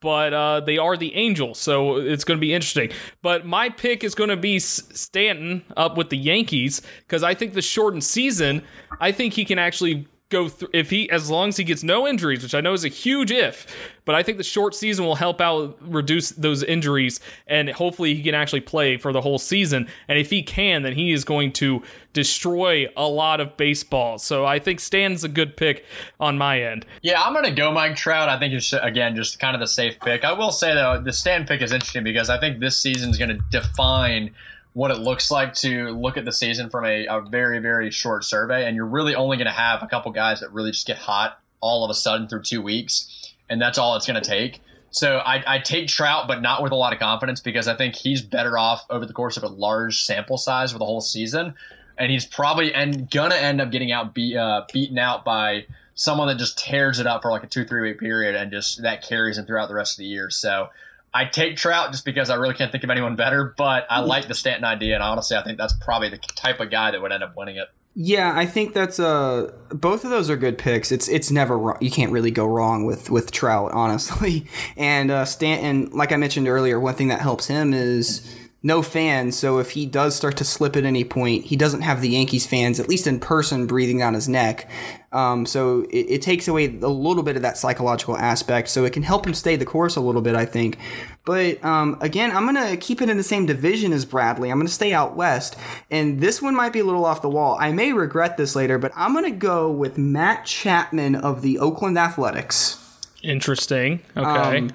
But uh, they are the Angels, so it's going to be interesting. But my pick is going to be Stanton up with the Yankees because I think the shortened season, I think he can actually go through if he as long as he gets no injuries, which I know is a huge if, but I think the short season will help out reduce those injuries and hopefully he can actually play for the whole season. And if he can, then he is going to destroy a lot of baseball. So I think Stan's a good pick on my end. Yeah, I'm to go Mike Trout. I think it's again just kind of the safe pick. I will say though, the Stan pick is interesting because I think this season is going to define what it looks like to look at the season from a, a very, very short survey. And you're really only going to have a couple guys that really just get hot all of a sudden through two weeks. And that's all it's going to take. So I, I, take Trout, but not with a lot of confidence because I think he's better off over the course of a large sample size for the whole season. And he's probably and gonna end up getting out be, uh, beaten out by someone that just tears it up for like a two three week period and just that carries him throughout the rest of the year. So I take Trout just because I really can't think of anyone better, but I like the Stanton idea, and honestly, I think that's probably the type of guy that would end up winning it. Yeah, I think that's uh both of those are good picks. It's it's never wrong. You can't really go wrong with with Trout, honestly. And uh, Stanton, like I mentioned earlier, one thing that helps him is no fans. So if he does start to slip at any point, he doesn't have the Yankees fans, at least in person, breathing down his neck. Um, so it, it, takes away a little bit of that psychological aspect. So it can help him stay the course a little bit, I think. But um, again, I'm going to keep it in the same division as Bradley. I'm going to stay out west. And this one might be a little off the wall. I may regret this later, but I'm going to go with Matt Chapman of the Oakland Athletics. Interesting. Okay. Um,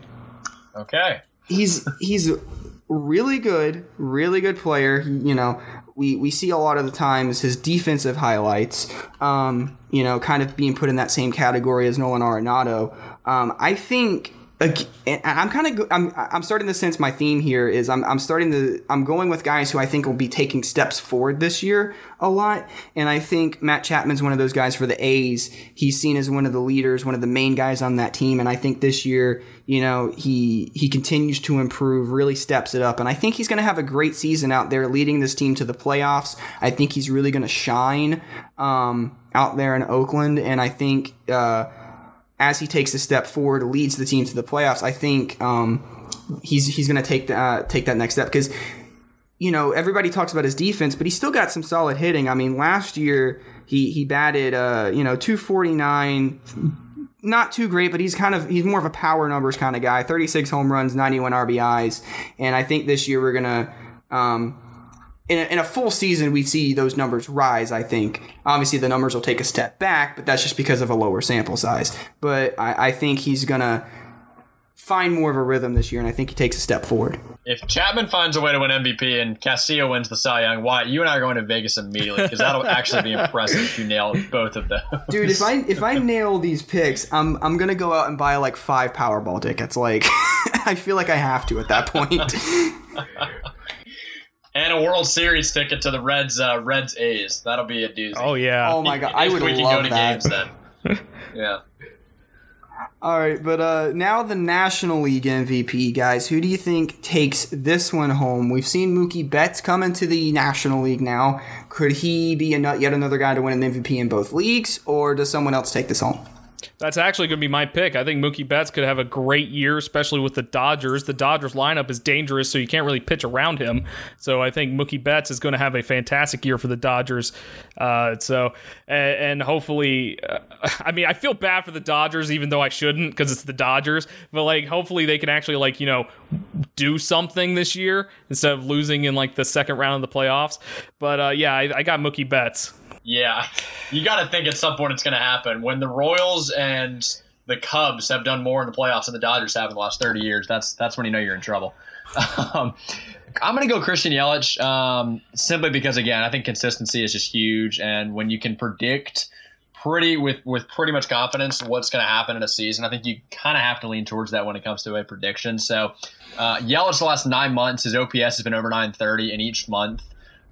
okay. He's he's really good, really good player. you know, we, we see a lot of the times his defensive highlights, um, you know, kind of being put in that same category as Nolan Arenado. Um, I think I'm kind of I'm I'm starting to sense my theme here is I'm I'm starting to I'm going with guys who I think will be taking steps forward this year a lot, and I think Matt Chapman's one of those guys for the A's. He's seen as one of the leaders, one of the main guys on that team, and I think this year, you know, he he continues to improve, really steps it up, and I think he's going to have a great season out there, leading this team to the playoffs. I think he's really going to shine um, out there in Oakland, and I think. Uh, as he takes a step forward, leads the team to the playoffs, I think um, he's he's going to take that uh, take that next step because you know everybody talks about his defense, but he's still got some solid hitting. I mean, last year he he batted uh, you know 249 not too great, but he's kind of he's more of a power numbers kind of guy. 36 home runs, 91 RBIs, and I think this year we're gonna um, in a, in a full season, we see those numbers rise, I think. Obviously, the numbers will take a step back, but that's just because of a lower sample size. But I, I think he's going to find more of a rhythm this year, and I think he takes a step forward. If Chapman finds a way to win MVP and Castillo wins the Cy Young, Wyatt you and I are going to Vegas immediately because that'll actually be impressive if you nail both of those. Dude, if I if I nail these picks, I'm I'm gonna go out and buy like five Powerball tickets. Like, I feel like I have to at that point. and a World Series ticket to the Reds uh, Reds A's. That'll be a doozy. Oh yeah. Oh my god, I if would we can love go to that. games then. yeah. All right, but uh, now the National League MVP, guys. Who do you think takes this one home? We've seen Mookie Betts come into the National League now. Could he be a, yet another guy to win an MVP in both leagues, or does someone else take this home? That's actually going to be my pick. I think Mookie Betts could have a great year, especially with the Dodgers. The Dodgers lineup is dangerous, so you can't really pitch around him. So I think Mookie Betts is going to have a fantastic year for the Dodgers. Uh, so and, and hopefully, uh, I mean, I feel bad for the Dodgers, even though I shouldn't because it's the Dodgers. But like, hopefully, they can actually like you know do something this year instead of losing in like the second round of the playoffs. But uh, yeah, I, I got Mookie Betts. Yeah, you got to think at some point it's going to happen when the Royals and the Cubs have done more in the playoffs than the Dodgers have in the last thirty years. That's that's when you know you're in trouble. Um, I'm going to go Christian Yelich um, simply because again I think consistency is just huge, and when you can predict pretty with with pretty much confidence what's going to happen in a season, I think you kind of have to lean towards that when it comes to a prediction. So uh, Yelich the last nine months, his OPS has been over 930 in each month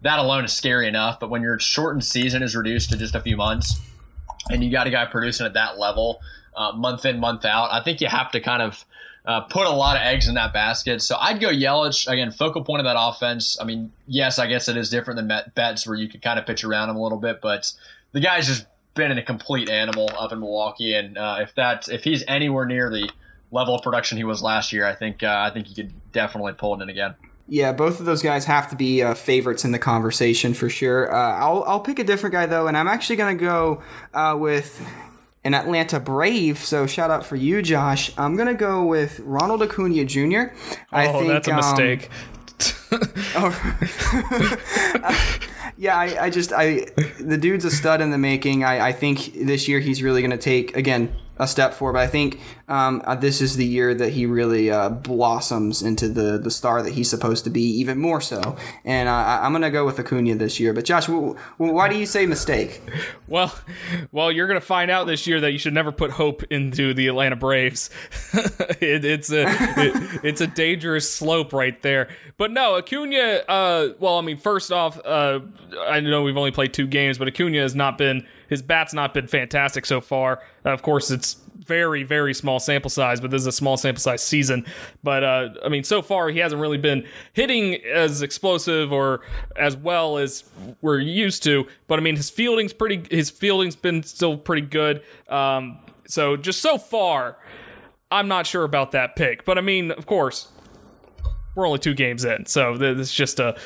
that alone is scary enough. But when your shortened season is reduced to just a few months, and you got a guy producing at that level, uh, month in, month out, I think you have to kind of uh, put a lot of eggs in that basket. So I'd go Yelich again, focal point of that offense. I mean, yes, I guess it is different than Met Betts, where you could kind of pitch around him a little bit, but the guy's just been a complete animal up in Milwaukee, and uh, if that if he's anywhere near the level of production he was last year, I think uh, I think he could definitely pull it in again. Yeah, both of those guys have to be uh, favorites in the conversation for sure. Uh, I'll I'll pick a different guy though, and I'm actually gonna go uh, with an Atlanta Brave. So shout out for you, Josh. I'm gonna go with Ronald Acuna Jr. I oh, think, that's a um, mistake. oh, yeah, I, I just I the dude's a stud in the making. I, I think this year he's really gonna take again a step forward. But I think um, uh, this is the year that he really uh, blossoms into the the star that he's supposed to be, even more so. And uh, I'm gonna go with Acuna this year. But Josh, w- w- why do you say mistake? Well, well, you're gonna find out this year that you should never put hope into the Atlanta Braves. it, it's a it, it's a dangerous slope right there. But no, Acuna. Uh, well, I mean, first off, uh, I know we've only played two games, but Acuna has not been his bat's not been fantastic so far. Of course, it's very very small sample size, but this is a small sample size season. But uh, I mean, so far he hasn't really been hitting as explosive or as well as we're used to. But I mean, his fielding's pretty. His fielding's been still pretty good. Um, so just so far, I'm not sure about that pick. But I mean, of course, we're only two games in, so th- this is just a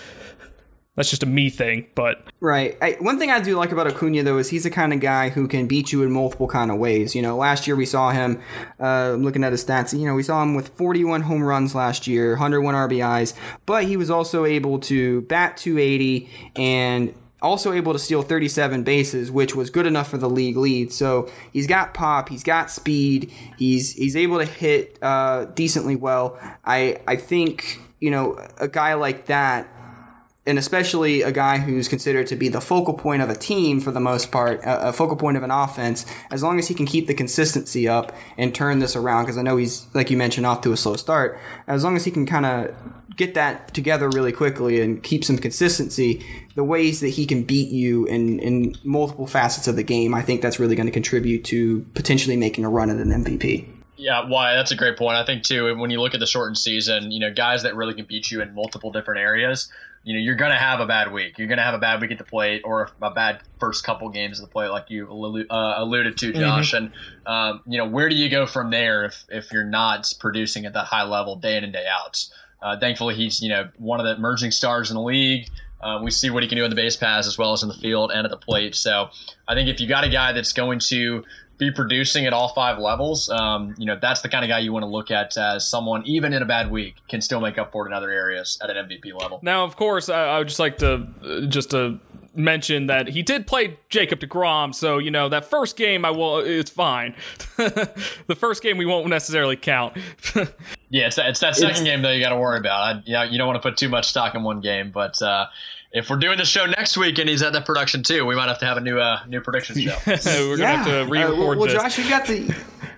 that's just a me thing. But Right. I, one thing I do like about Acuna though is he's the kind of guy who can beat you in multiple kind of ways. You know, last year we saw him. Uh, looking at his stats. You know, we saw him with 41 home runs last year, 101 RBIs, but he was also able to bat 280 and also able to steal 37 bases, which was good enough for the league lead. So he's got pop, he's got speed, he's he's able to hit uh, decently well. I I think you know a guy like that and especially a guy who's considered to be the focal point of a team for the most part, a, focal point of an offense, as long as he can keep the consistency up and turn this around, because I know he's, like you mentioned, off to a slow start, as long as he can kind of get that together really quickly and keep some consistency, the ways that he can beat you in, in multiple facets of the game, I think that's really going to contribute to potentially making a run at an MVP. Yeah, Wyatt? That's a great point. I think too, when you look at the shortened season, you know, guys that really can beat you in multiple different areas, you know, you're going to have a bad week. You're going to have a bad week at the plate or a bad first couple games at the plate, like you uh, alluded to, Josh. And um, you know, where do you go from there if if you're not producing at that high level day in and day out? Uh, thankfully, he's you know one of the emerging stars in the league. Uh, we see what he can do in the base paths as well as in the field and at the plate. So I think if you got a guy that's going to be producing at all five levels, um, you know that's the kind of guy you want to look at as someone even in a bad week can still make up for it in other areas at an MVP level. Now, of course, I, I would just like to uh, just to mention that he did play Jacob DeGrom, so you know that first game I will it's fine. the first game we won't necessarily count. yeah, it's that, it's that second it's, game though you got to worry about. I, you, know, you don't want to put too much stock in one game, but uh, if we're doing the show next week and he's at the production too, we might have to have a new uh, new prediction show. we're gonna have to re-record uh, well, well, this. Josh, you got the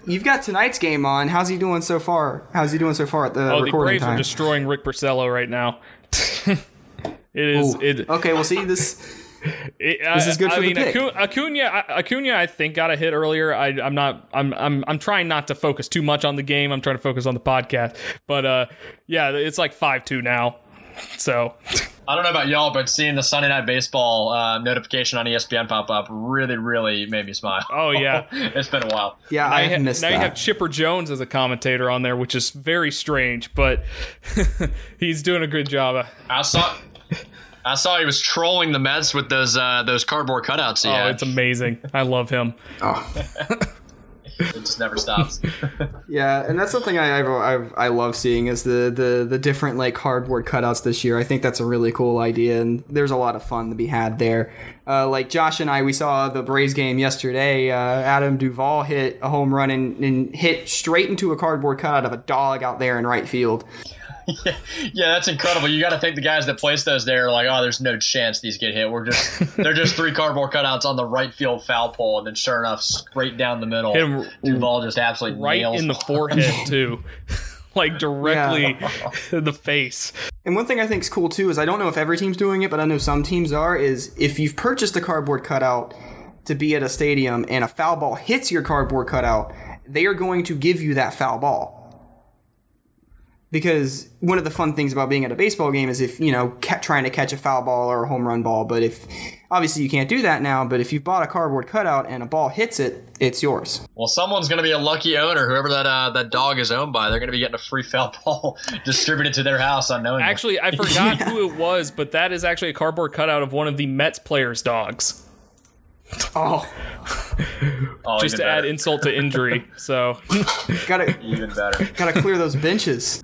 you've got tonight's game on. How's he doing so far? How's he doing so far at the oh, recording the Braves time? are destroying Rick Porcello right now. it is. It, okay, we'll see this. It, this is good I, for I mean, the pick. Acuna, Acuna, I think got a hit earlier. I, am not. I'm. I'm. I'm trying not to focus too much on the game. I'm trying to focus on the podcast. But uh, yeah, it's like five two now. So. I don't know about y'all, but seeing the Sunday Night Baseball uh, notification on ESPN pop up really, really made me smile. Oh yeah, it's been a while. Yeah, I have missed now that. you have Chipper Jones as a commentator on there, which is very strange, but he's doing a good job. I saw. I saw he was trolling the Mets with those uh, those cardboard cutouts. He oh, had. it's amazing! I love him. Oh. it just never stops. yeah, and that's something I I I love seeing is the the the different like cardboard cutouts this year. I think that's a really cool idea, and there's a lot of fun to be had there. Uh, like Josh and I, we saw the Braves game yesterday. Uh, Adam Duvall hit a home run and, and hit straight into a cardboard cutout of a dog out there in right field. Yeah, yeah, that's incredible. You got to think the guys that place those there are like, oh, there's no chance these get hit. We're just they're just three cardboard cutouts on the right field foul pole, and then sure enough, straight down the middle, Him Duvall just absolutely right nails in the forehead too. like directly yeah. in the face. And one thing I think is cool too is I don't know if every team's doing it, but I know some teams are. Is if you've purchased a cardboard cutout to be at a stadium and a foul ball hits your cardboard cutout, they are going to give you that foul ball because one of the fun things about being at a baseball game is if you know ca- trying to catch a foul ball or a home run ball but if obviously you can't do that now but if you've bought a cardboard cutout and a ball hits it it's yours. Well someone's going to be a lucky owner. Whoever that uh, that dog is owned by they're going to be getting a free foul ball distributed to their house unknowingly. Actually i forgot yeah. who it was but that is actually a cardboard cutout of one of the mets players dogs Oh. oh just to better. add insult to injury. So gotta even better. Gotta clear those benches.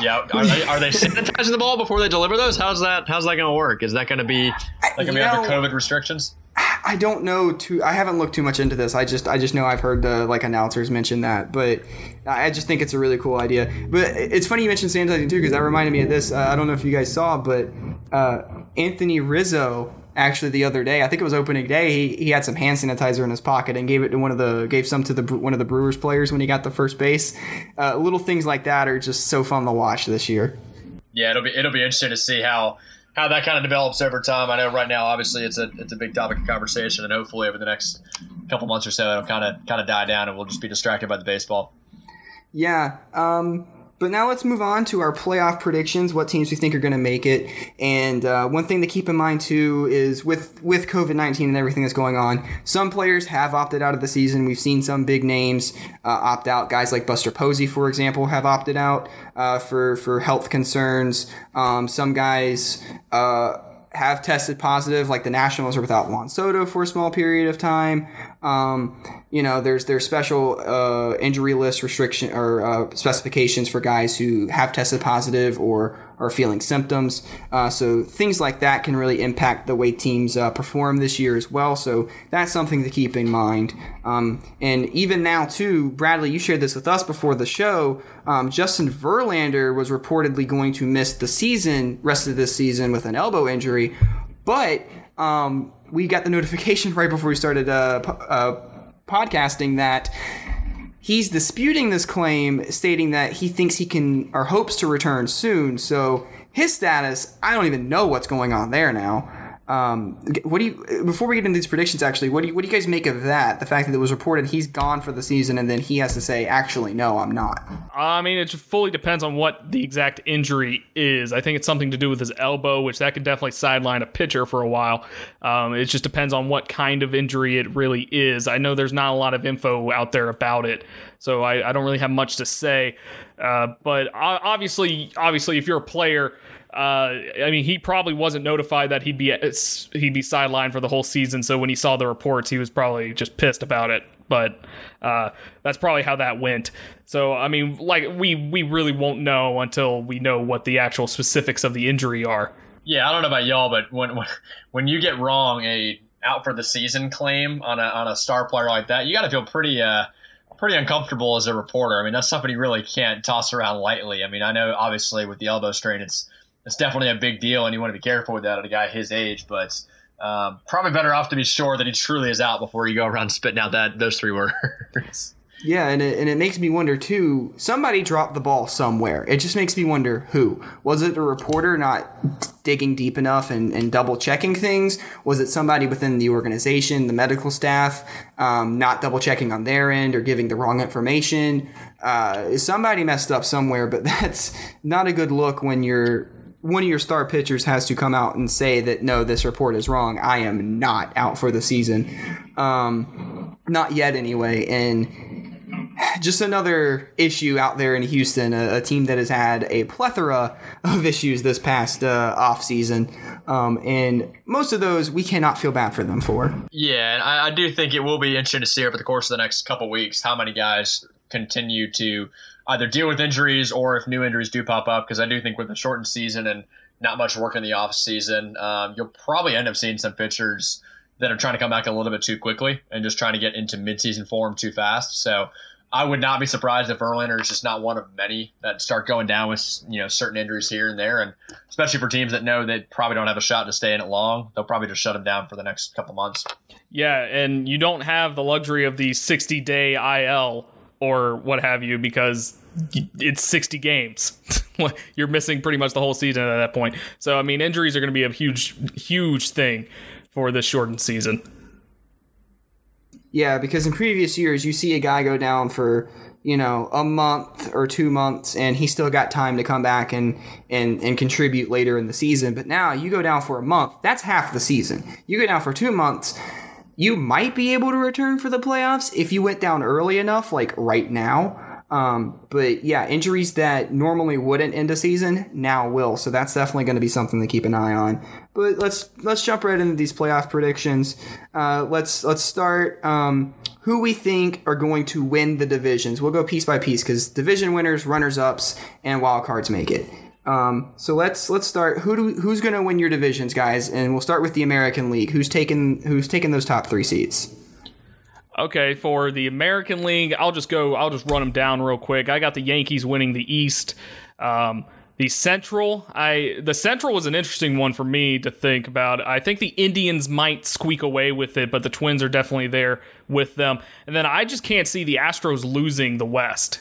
Yeah, are they, are they sanitizing the ball before they deliver those? How's that? How's that going to work? Is that going to be like going to be under COVID restrictions? I don't know too. I haven't looked too much into this. I just I just know I've heard the like announcers mention that, but I just think it's a really cool idea. But it's funny you mentioned sanitizing too because that reminded me of this. Uh, I don't know if you guys saw, but uh, Anthony Rizzo actually the other day. I think it was opening day. He, he had some hand sanitizer in his pocket and gave it to one of the gave some to the one of the Brewers players when he got the first base. Uh, little things like that are just so fun to watch this year. Yeah, it'll be it'll be interesting to see how how that kind of develops over time. I know right now, obviously, it's a it's a big topic of conversation, and hopefully over the next couple months or so, it'll kind of kind of die down, and we'll just be distracted by the baseball. Yeah. Um, but now let's move on to our playoff predictions. What teams we think are going to make it? And uh, one thing to keep in mind too is with with COVID nineteen and everything that's going on, some players have opted out of the season. We've seen some big names uh, opt out. Guys like Buster Posey, for example, have opted out uh, for for health concerns. Um, some guys uh, have tested positive, like the Nationals are without Juan Soto for a small period of time. Um, you know, there's there's special uh, injury list restriction or uh, specifications for guys who have tested positive or are feeling symptoms. Uh, so things like that can really impact the way teams uh, perform this year as well. So that's something to keep in mind. Um, and even now, too, Bradley, you shared this with us before the show. Um, Justin Verlander was reportedly going to miss the season, rest of this season, with an elbow injury, but um, we got the notification right before we started uh, uh, podcasting that he's disputing this claim, stating that he thinks he can or hopes to return soon. So his status, I don't even know what's going on there now. Um, what do you before we get into these predictions? Actually, what do you what do you guys make of that? The fact that it was reported he's gone for the season, and then he has to say, "Actually, no, I'm not." I mean, it fully depends on what the exact injury is. I think it's something to do with his elbow, which that could definitely sideline a pitcher for a while. Um, it just depends on what kind of injury it really is. I know there's not a lot of info out there about it, so I, I don't really have much to say. Uh, but obviously, obviously, if you're a player uh, I mean, he probably wasn't notified that he'd be he'd be sidelined for the whole season. So when he saw the reports, he was probably just pissed about it. But uh, that's probably how that went. So I mean, like we we really won't know until we know what the actual specifics of the injury are. Yeah, I don't know about y'all, but when when, when you get wrong a out for the season claim on a on a star player like that, you got to feel pretty uh pretty uncomfortable as a reporter. I mean, that's something you really can't toss around lightly. I mean, I know obviously with the elbow strain, it's it's definitely a big deal, and you want to be careful with that at a guy his age, but. Um, probably better off to be sure that he truly is out before you go around spitting out that those three words. Yeah, and it, and it makes me wonder too. Somebody dropped the ball somewhere. It just makes me wonder who. Was it a reporter not digging deep enough and, and double checking things? Was it somebody within the organization, the medical staff, um, not double checking on their end or giving the wrong information? Uh, somebody messed up somewhere, but that's not a good look when you're one of your star pitchers has to come out and say that no, this report is wrong. I am not out for the season, um, not yet anyway. And just another issue out there in Houston, a, a, team that has had a plethora of issues this past uh, off season, um, and most of those we cannot feel bad for them for. Yeah, and I, I do think it will be interesting to see over the course of the next couple weeks how many guys continue to either deal with injuries or if new injuries do pop up. Because I do think with the shortened season and not much work in the off season, um, you'll probably end up seeing some pitchers that are trying to come back a little bit too quickly and just trying to get into midseason form too fast. So I would not be surprised if Verlander is just not one of many that start going down with you know certain injuries here and there, and especially for teams that know they probably don't have a shot to stay in it long, they'll probably just shut him down for the next couple months. Yeah, and you don't have the luxury of the 60 day IL or what have you because it's 60 games. You're missing pretty much the whole season at that point. So, I mean, injuries are going to be a huge, huge thing for this shortened season. Yeah, because in previous years, you see a guy go down for you know a month or two months, and he still got time to come back and and and contribute later in the season. But now you go down for a month, that's half the season. You go down for two months, you might be able to return for the playoffs if you went down early enough, like right now. Um, but yeah, injuries that normally wouldn't end a season now will. So that's definitely going to be something to keep an eye on. But let's let's jump right into these playoff predictions. Uh, let's let's start. Um, who we think are going to win the divisions. We'll go piece by piece because division winners, runners ups, and wild cards make it. Um, so let's let's start. Who do, who's going to win your divisions, guys? And we'll start with the American League. Who's taken who's taken those top three seats? Okay, for the American League, I'll just go. I'll just run them down real quick. I got the Yankees winning the East. Um, the Central, I the Central was an interesting one for me to think about. I think the Indians might squeak away with it, but the Twins are definitely there with them. And then I just can't see the Astros losing the West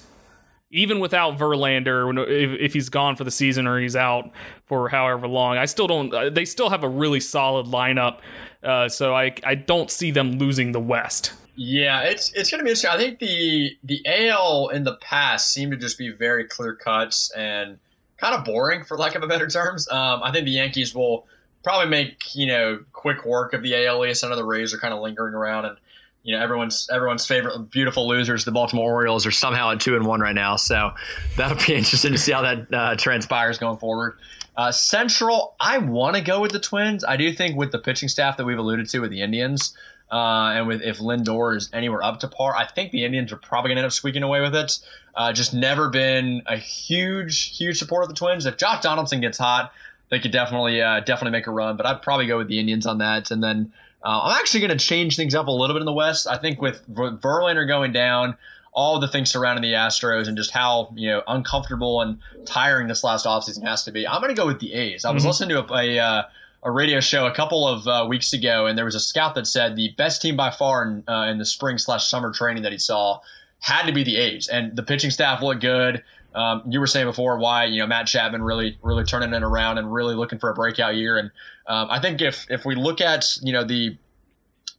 even without Verlander, if, if, he's gone for the season or he's out for however long, I still don't. Uh, they still have a really solid lineup, uh, so I I don't see them losing the West. Yeah, it's it's going to be interesting. I think the the AL in the past seemed to just be very clear cuts and kind of boring, for lack of a better terms. Um, I think the Yankees will probably make you know quick work of the AL East. I know the Rays are kind of lingering around and you know everyone's everyone's favorite beautiful losers, the Baltimore Orioles, are somehow at two and one right now. So that'll be interesting to see how that uh, transpires going forward. Uh, Central, I want to go with the Twins. I do think with the pitching staff that we've alluded to with the Indians, uh, and with if Lindor is anywhere up to par, I think the Indians are probably going to end up squeaking away with it. Uh, just never been a huge, huge supporter of the Twins. If Josh Donaldson gets hot, they could definitely, uh, definitely make a run. But I'd probably go with the Indians on that, and then uh, I'm actually going to change things up a little bit in the West. I think with Verlander going down, all the things surrounding the Astros and just how you know uncomfortable and tiring this last offseason has to be. I'm going to go with the A's. I was mm-hmm. listening to a, a, uh, a, radio show a couple of uh, weeks ago, and there was a scout that said the best team by far in, uh, in the spring slash summer training that he saw had to be the A's, and the pitching staff looked good. Um, you were saying before Wyatt you know Matt Chapman really really turning it around and really looking for a breakout year. And um, I think if if we look at you know the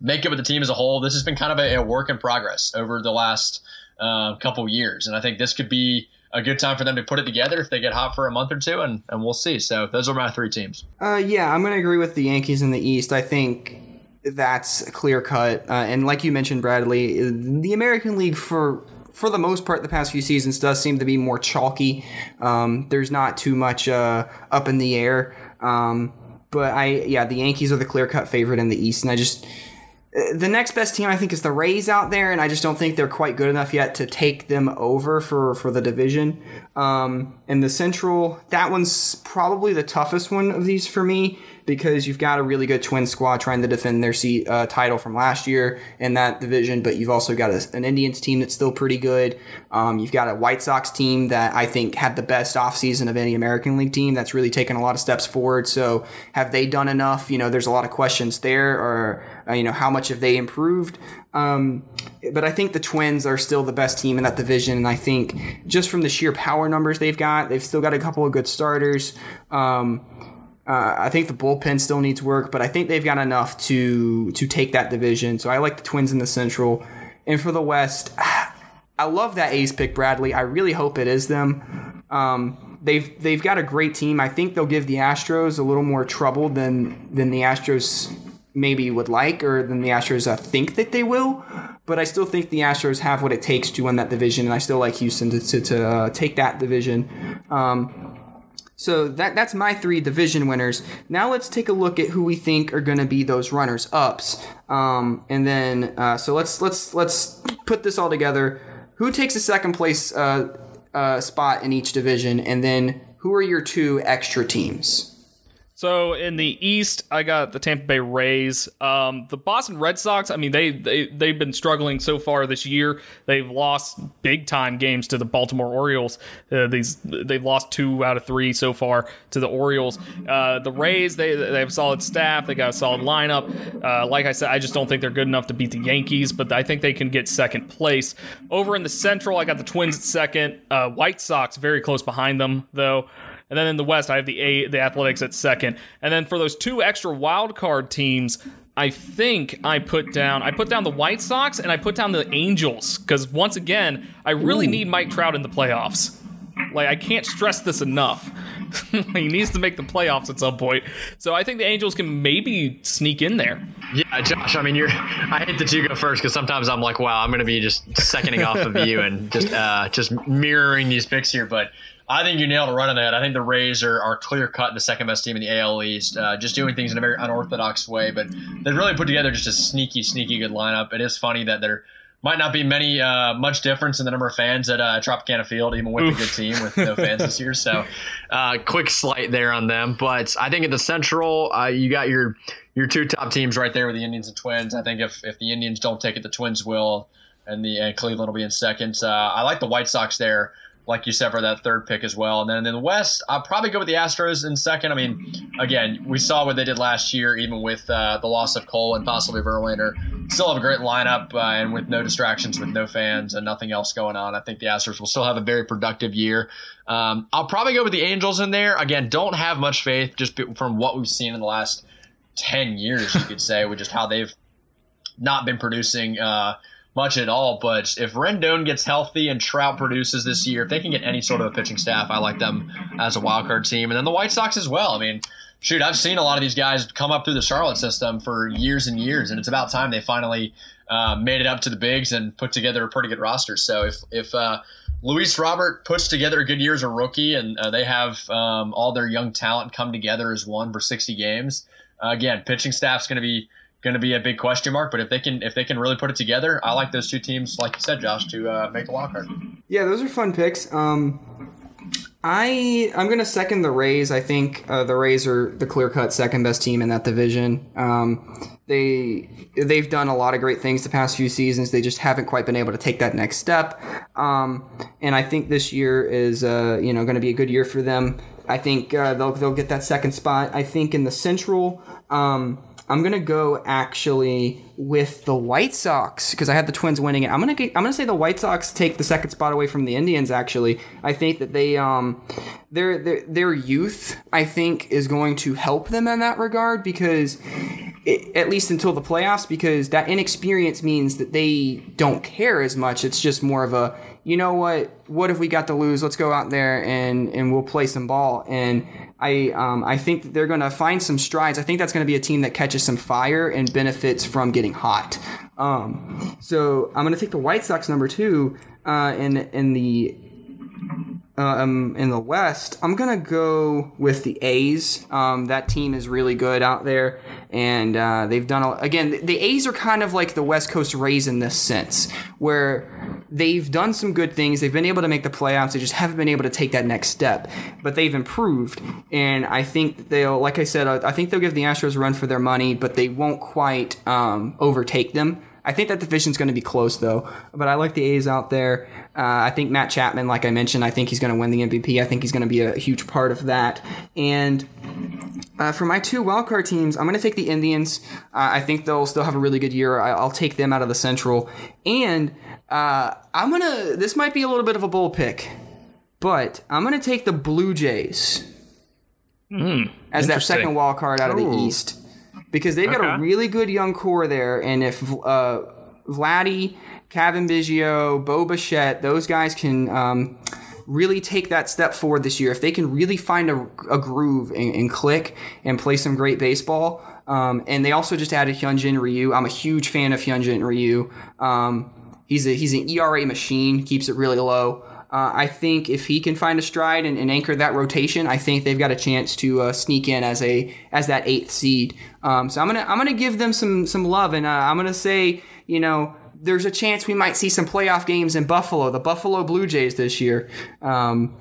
makeup of the team as a whole, this has been kind of a, a work in progress over the last uh, couple years, and I think this could be a good time for them to put it together if they get hot for a month or two, and, and we'll see. So those are my three teams. Uh, yeah, I'm going to agree with the Yankees in the East. I think that's clear cut, uh, and like you mentioned, Bradley, the American League for for the most part, the past few seasons does seem to be more chalky. Um, there's not too much uh, up in the air. Um, but I, yeah, the Yankees are the clear cut favorite in the East, and I just the next best team I think is the Rays out there, and I just don't think they're quite good enough yet to take them over for for the division. Um, and the Central, that one's probably the toughest one of these for me because you've got a really good twin squad trying to defend their seat, uh, title from last year in that division, but you've also got a, an Indians team that's still pretty good. Um, you've got a White Sox team that I think had the best offseason of any American League team that's really taken a lot of steps forward. So have they done enough? You know, there's a lot of questions there, or uh, you know, how much have they improved? Um, but I think the Twins are still the best team in that division, and I think just from the sheer power numbers they've got, they've still got a couple of good starters. Um, uh, I think the bullpen still needs work, but I think they've got enough to to take that division. So I like the Twins in the Central, and for the West, I love that A's pick, Bradley. I really hope it is them. Um, they've they've got a great team. I think they'll give the Astros a little more trouble than than the Astros maybe would like, or than the Astros uh, think that they will. But I still think the Astros have what it takes to win that division, and I still like Houston to to, to uh, take that division. Um, so that that's my three division winners. Now let's take a look at who we think are going to be those runners ups. Um, and then uh, so let's let's let's put this all together. Who takes a second place uh, uh, spot in each division, and then who are your two extra teams? So in the East, I got the Tampa Bay Rays. Um, the Boston Red Sox. I mean, they they they've been struggling so far this year. They've lost big time games to the Baltimore Orioles. Uh, these they've lost two out of three so far to the Orioles. Uh, the Rays they they have a solid staff. They got a solid lineup. Uh, like I said, I just don't think they're good enough to beat the Yankees, but I think they can get second place. Over in the Central, I got the Twins at second. Uh, White Sox very close behind them though. And then in the West, I have the A, the Athletics at second. And then for those two extra wild card teams, I think I put down I put down the White Sox and I put down the Angels because once again, I really Ooh. need Mike Trout in the playoffs. Like I can't stress this enough. he needs to make the playoffs at some point. So I think the Angels can maybe sneak in there. Yeah, Josh. I mean, you're. I hate that you go first because sometimes I'm like, wow, I'm going to be just seconding off of you and just uh, just mirroring these picks here. But I think you nailed it right on that. I think the Rays are, are clear cut the second best team in the AL East, uh, just doing things in a very unorthodox way. But they've really put together just a sneaky, sneaky good lineup. It is funny that there might not be many uh, much difference in the number of fans at uh, Tropicana Field, even with Oof. a good team with no fans this year. So, uh, quick slight there on them. But I think at the Central, uh, you got your your two top teams right there with the Indians and Twins. I think if if the Indians don't take it, the Twins will, and the and Cleveland will be in second. Uh, I like the White Sox there like you said, for that third pick as well. And then in the West, I'll probably go with the Astros in second. I mean, again, we saw what they did last year, even with uh, the loss of Cole and possibly Verlander. Still have a great lineup, uh, and with no distractions, with no fans, and nothing else going on. I think the Astros will still have a very productive year. Um, I'll probably go with the Angels in there. Again, don't have much faith just from what we've seen in the last 10 years, you could say, with just how they've not been producing. Uh, much at all. But if Rendon gets healthy and Trout produces this year, if they can get any sort of a pitching staff, I like them as a wild card team. And then the White Sox as well. I mean, shoot, I've seen a lot of these guys come up through the Charlotte system for years and years, and it's about time they finally uh, made it up to the bigs and put together a pretty good roster. So if if uh, Luis Robert puts together a good year as a rookie, and uh, they have um, all their young talent come together as one for 60 games. Uh, again, pitching staff's going to be going to be a big question mark. But if they can if they can really put it together, I like those two teams, like you said, Josh, to uh, make the wild card. Yeah, those are fun picks. Um, I I'm going to second the Rays. I think uh, the Rays are the clear cut second best team in that division. Um, they they've done a lot of great things the past few seasons. They just haven't quite been able to take that next step. Um, and I think this year is uh, you know going to be a good year for them. I think uh, they'll they'll get that second spot. I think in the Central. Um, I'm gonna go actually with the White Sox because I had the Twins winning it. I'm gonna I'm gonna say the White Sox take the second spot away from the Indians. Actually, I think that they um their their their youth I think is going to help them in that regard because it, at least until the playoffs because that inexperience means that they don't care as much. It's just more of a you know what what if we got to lose? Let's go out there and and we'll play some ball and I um, I think they're going to find some strides. I think that's going to be a team that catches some fire and benefits from getting hot. Um, so I'm going to take the White Sox number two uh, in in the um, in the West, I'm gonna go with the A's. Um, that team is really good out there, and uh, they've done a, again. The A's are kind of like the West Coast Rays in this sense, where they've done some good things. They've been able to make the playoffs. They just haven't been able to take that next step, but they've improved, and I think they'll, like I said, I, I think they'll give the Astros a run for their money, but they won't quite um, overtake them. I think that division's going to be close though, but I like the A's out there. Uh, I think Matt Chapman, like I mentioned, I think he's going to win the MVP. I think he's going to be a huge part of that. And uh, for my two wildcard teams, I'm going to take the Indians. Uh, I think they'll still have a really good year. I, will take them out of the Central. And uh, I'm going to, this might be a little bit of a bull pick, but I'm going to take the Blue Jays mm, as that second wild card out of the East because they've got a really good young core there. And if uh, Vladdy, Cavan Biggio, Bo Bichette, those guys can um, really take that step forward this year, if they can really find a, a groove and, and, click and play some great baseball. Um, and they also just added Hyunjin Ryu. I'm a huge fan of Hyunjin Ryu. Um, he's a he's an ERA machine, keeps it really low. Uh, I think if he can find a stride and, and, anchor that rotation, I think they've got a chance to uh, sneak in as a as that eighth seed. Um, so I'm gonna I'm gonna give them some some love, and uh, I'm gonna say you know there's a chance we might see some playoff games in Buffalo, the Buffalo Blue Jays this year. Um,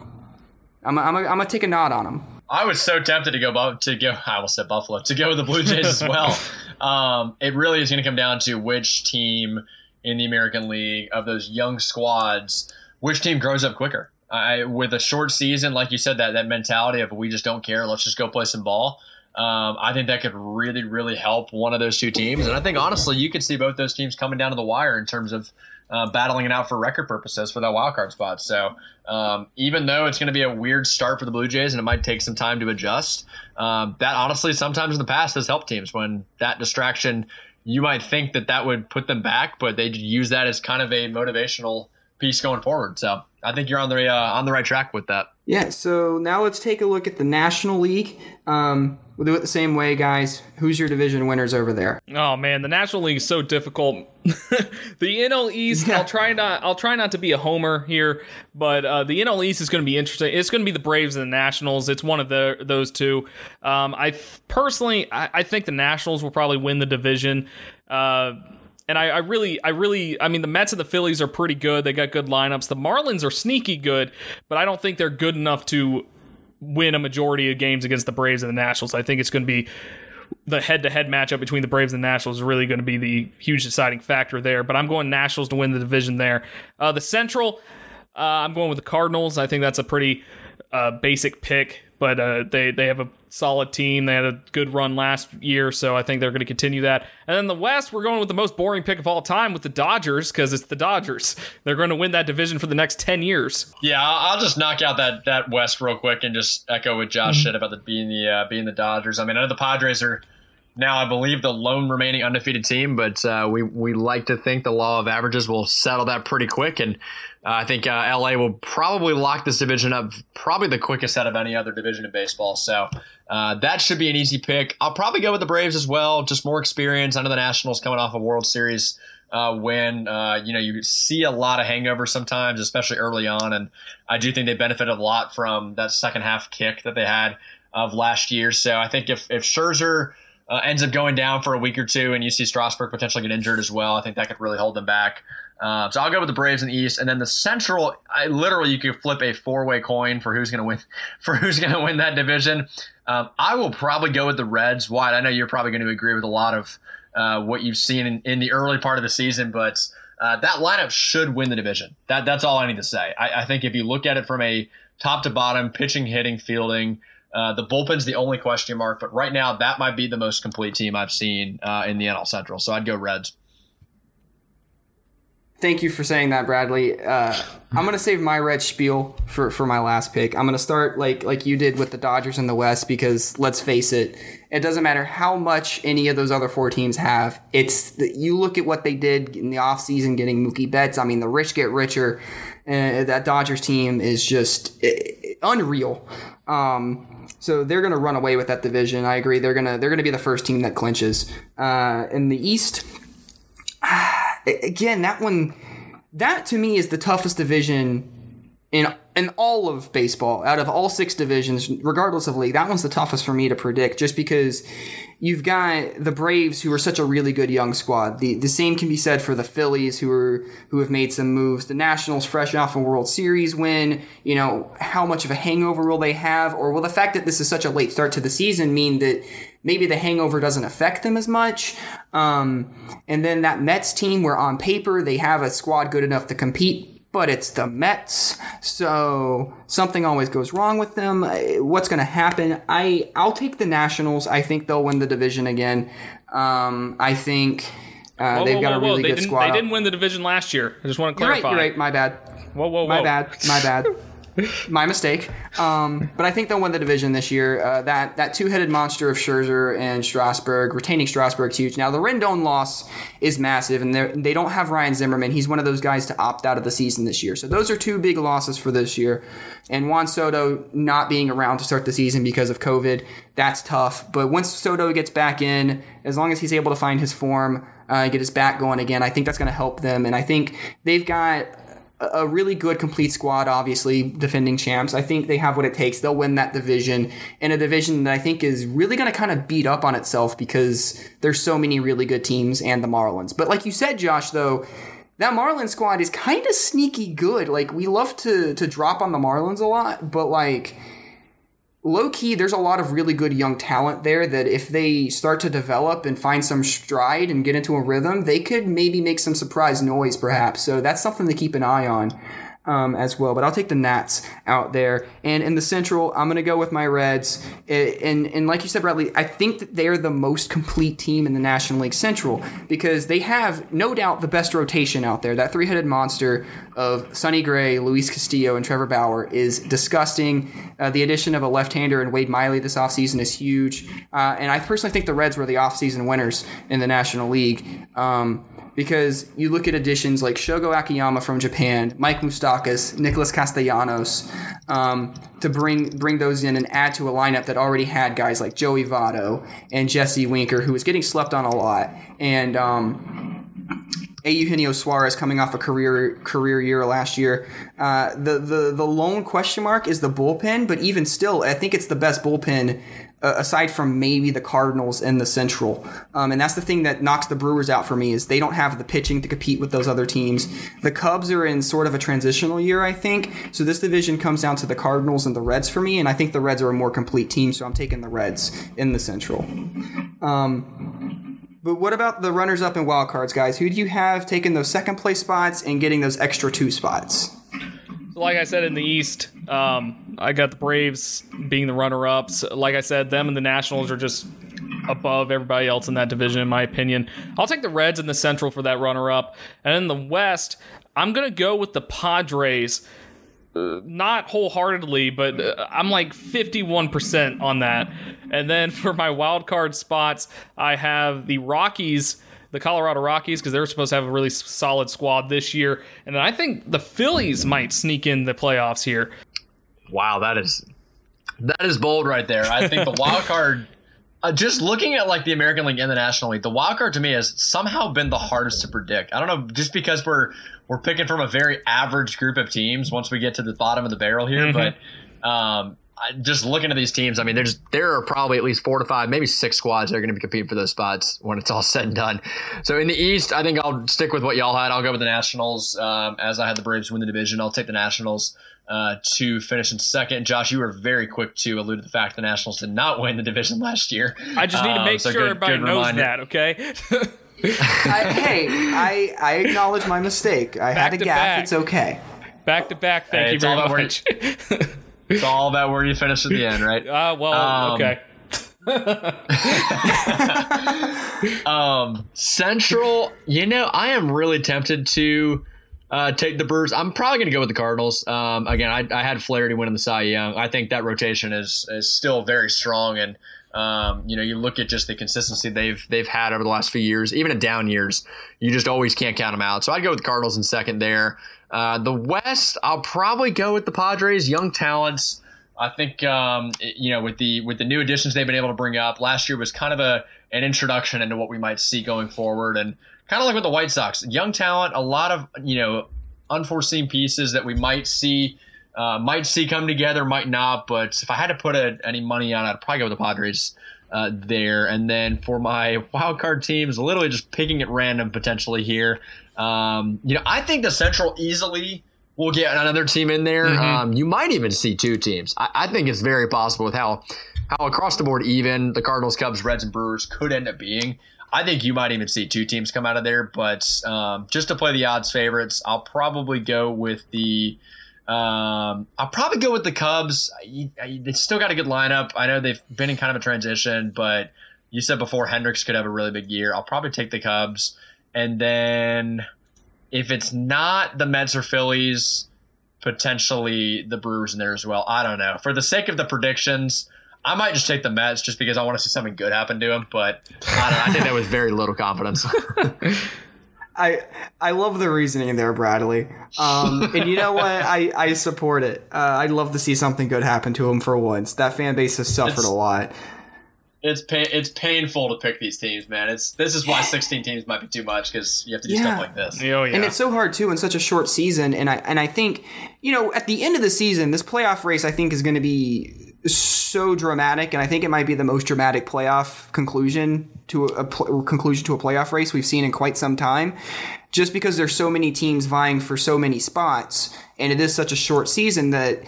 I'm I'm I'm gonna take a nod on them. I was so tempted to go to go. I almost said Buffalo to go with the Blue Jays as well. Um, it really is going to come down to which team in the American League of those young squads which team grows up quicker. I, with a short season, like you said, that that mentality of we just don't care, let's just go play some ball. Um, I think that could really, really help one of those two teams. And I think honestly, you could see both those teams coming down to the wire in terms of uh, battling it out for record purposes for that wild card spot. So um, even though it's going to be a weird start for the Blue Jays and it might take some time to adjust, um, that honestly sometimes in the past has helped teams when that distraction. You might think that that would put them back, but they use that as kind of a motivational piece going forward. So I think you're on the uh, on the right track with that. Yeah. So now let's take a look at the National League. Um, we'll do it the same way, guys. Who's your division winners over there? Oh man, the National League is so difficult. the NL East. Yeah. I'll try not. I'll try not to be a homer here, but uh, the NL East is going to be interesting. It's going to be the Braves and the Nationals. It's one of the those two. Um, I personally, I, I, think the Nationals will probably win the division. Uh, and I, I, really, I really, I mean, the Mets and the Phillies are pretty good. They got good lineups. The Marlins are sneaky good, but I don't think they're good enough to win a majority of games against the Braves and the Nationals. I think it's going to be the head-to-head matchup between the Braves and the Nationals is really going to be the huge deciding factor there. But I'm going Nationals to win the division there. Uh, the Central, uh, I'm going with the Cardinals. I think that's a pretty uh, basic pick but uh, they they have a solid team. They had a good run last year, so I think they're going to continue that. And then the West, we're going with the most boring pick of all time with the Dodgers because it's the Dodgers. They're going to win that division for the next ten years. Yeah, I'll just knock out that that West real quick and just echo what Josh mm-hmm. said about the being the uh, being the Dodgers. I mean, I know the Padres are now I believe the lone remaining undefeated team, but uh, we we like to think the law of averages will settle that pretty quick, and uh, I think uh, LA will probably lock this division up probably the quickest out of any other division in baseball. So uh, that should be an easy pick. I'll probably go with the Braves as well, just more experience. Know the Nationals coming off a World Series. Uh, when uh, you know you see a lot of hangover sometimes, especially early on, and I do think they benefited a lot from that second half kick that they had of last year. So I think if if Scherzer uh, ends up going down for a week or two, and you see Strasburg potentially get injured as well. I think that could really hold them back. Uh, so I'll go with the Braves in the East, and then the Central. I literally you could flip a four way coin for who's going to win for who's going to win that division. Um, I will probably go with the Reds. Why? I know you're probably going to agree with a lot of uh, what you've seen in, in, the early part of the season, but uh, that lineup should win the division. That that's all I need to say. I, I think if you look at it from a top to bottom, pitching, hitting, fielding. Uh, the bullpen's the only question mark, but right now that might be the most complete team I've seen uh, in the NL Central. So I'd go Reds. Thank you for saying that, Bradley. Uh, I'm gonna save my red spiel for, for my last pick. I'm gonna start like like you did with the Dodgers in the West because let's face it, it doesn't matter how much any of those other four teams have. It's you look at what they did in the offseason getting Mookie Betts. I mean, the rich get richer. Uh, that Dodgers team is just uh, unreal. Um, so they're going to run away with that division. I agree. They're gonna they're gonna be the first team that clinches. Uh, in the East, again, that one, that to me is the toughest division in in all of baseball, out of all six divisions, regardless of league, that one's the toughest for me to predict, just because you've got the Braves, who are such a really good young squad. The the same can be said for the Phillies, who are who have made some moves. The Nationals, fresh off a World Series win. You know how much of a hangover will they have, or will the fact that this is such a late start to the season mean that maybe the hangover doesn't affect them as much? Um, and then that Mets team, where on paper they have a squad good enough to compete but it's the Mets, so something always goes wrong with them. What's going to happen? I I'll take the Nationals. I think they'll win the division again. Um, I think uh, Whoa, they've whoa, got whoa, a really good squad. they didn't win the division last year. I just want to You're right. clarify. You're right. My bad. Whoa, whoa, whoa. My bad. My bad. My mistake. Um, but I think they'll win the division this year. Uh, that that two headed monster of Scherzer and Strasburg, retaining Strasburg's huge. Now the Rendon loss is massive, and they they don't have Ryan Zimmerman. He's one of those guys to opt out of the season this year. So those are two big losses for this year. And Juan Soto not being around to start the season because of COVID, that's tough. But once Soto gets back in, as long as he's able to find his form, uh, get his back going again, I think that's going to help them. And I think they've got a really good complete squad, obviously defending champs. I think they have what it takes. They'll win that division in a division that I think is really going to kind of beat up on itself because there's so many really good teams and the Marlins. But like you said, Josh, though, that Marlins squad is kind of sneaky good. Like we love to to drop on the Marlins a lot, but like low key, there's a lot of really good young talent there that if they start to develop and find some stride and get into a rhythm, they could maybe make some surprise noise, perhaps. So that's something to keep an eye on. Um, as well, but I'll take the Nats out there. And in the Central, I'm going to go with my Reds. And, and like you said, Bradley, I think that they're the most complete team in the National League Central because they have no doubt the best rotation out there. That three headed monster of Sonny Gray, Luis Castillo, and Trevor Bauer is disgusting. Uh, the addition of a left hander and Wade Miley this offseason is huge. Uh, and I personally think the Reds were the offseason winners in the National League. Um, because you look at additions like Shogo Akiyama from Japan, Mike Moustakas, Nicholas Castellanos, um, to bring bring those in and add to a lineup that already had guys like Joey Votto and Jesse Winker, who was getting slept on a lot, and um, Eugenio Suarez coming off a career career year last year. Uh, the the the lone question mark is the bullpen, but even still, I think it's the best bullpen uh, aside from maybe the Cardinals and the Central. Um, and that's the thing that knocks the Brewers out for me is they don't have the pitching to compete with those other teams. The Cubs are in sort of a transitional year, I think. So this division comes down to the Cardinals and the Reds for me, and I think the Reds are a more complete team. So I'm taking the Reds in the Central. Um, but what about the runners up and wild cards, guys? Who do you have taking those second place spots and getting those extra two spots? Like I said in the East, um, I got the Braves being the runner-ups. Like I said, them and the Nationals are just above everybody else in that division, in my opinion. I'll take the Reds in the Central for that runner-up, and in the West, I'm gonna go with the Padres. Uh, not wholeheartedly, but uh, I'm like 51% on that. And then for my wild card spots, I have the Rockies the Colorado Rockies because they're supposed to have a really solid squad this year, and then I think the Phillies might sneak in the playoffs here. Wow, that is that is bold right there. I think the wild card. Uh, just looking at like the American League and the National League, the wild card to me has somehow been the hardest to predict. I don't know, just because we're we're picking from a very average group of teams once we get to the bottom of the barrel here, Mhm. but um, I- just looking at these teams, I mean, there's there are probably at least four to five, maybe six squads that are going to be competing for those spots when it's all said and done. So in the East, I think I'll stick with what y'all had. I'll go with the Nationals. Um, as I had the Braves win the division, I'll take the Nationals uh, to finish in second. Josh, you were very quick to allude to the fact the Nationals did not win the division last year. I just need to Um, make so sure good- everybody good knows reminder. that, okay? I, hey, I, I acknowledge my mistake. I had a to gaffe. back. It's okay. back to back, thank Hey, you very much. It's all about where you finish at the end, right? uh, well, Um, okay. um, Central, you know, I am really tempted to uh, take the Brewers. I'm probably going to go with the Cardinals. Um, again, I, I had Flaherty winning the Cy Young. I think that rotation is is still very strong, and um, you know, you look at just the consistency they've they've had over the last few years, even in down years, you just always can't count them out. So I'd go with the Cardinals in second there. Uh, the West, I'll probably go with the Padres, young talents. I think um, you know with the with the new additions they've been able to bring up. Last year was kind of a an introduction into what we might see going forward, and kind of like with the White Sox, young talent, a lot of you know unforeseen pieces that we might see uh, might see come together, might not. But if I had to put a, any money on, it, I'd probably go with the Padres uh, there. And then for my wild card teams, literally just picking at random potentially here. Um, you know, I think the Central easily will get another team in there. Mhm. Um, you might even see two teams. I, I think it's very possible with how how across the board even the Cardinals, Cubs, Reds, and Brewers could end up being. I think you might even see two teams come out of there. But um, just to play the odds favorites, I'll probably go with the. Um, I'll probably go with the Cubs. I, I, they still got a good lineup. I know they've been in kind of a transition, but you said before Hendricks could have a really big year. I'll probably take the Cubs, and then if it's not the Mets or Phillies, potentially the Brewers in there as well. I don't know. For the sake of the predictions, I might just take the Mets just because I want to see something good happen to them. But I don't. I think that was very little confidence. I I love the reasoning there, Bradley. Um, and you know what? I, I support it. Uh, I'd love to see something good happen to him for once. That fan base has suffered It's- a lot. It's pain, it's painful to pick these teams, man. It's this is why 16 teams might be too much because you have to do Yeah. stuff like this. Oh yeah. And it's so hard too in such a short season. And I and I think you know at the end of the season, this playoff race I think is going to be so dramatic, and I think it might be the most dramatic playoff conclusion to a, a pl- conclusion to a playoff race we've seen in quite some time. Just because there's so many teams vying for so many spots, and it is such a short season that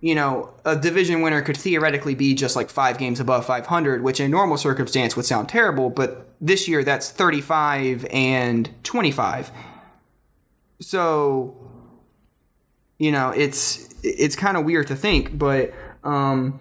you know, a division winner could theoretically be just like five games above 500, which in normal circumstance would sound terrible, but this year that's 35 and 25. So, you know, it's it's kind of weird to think, but um,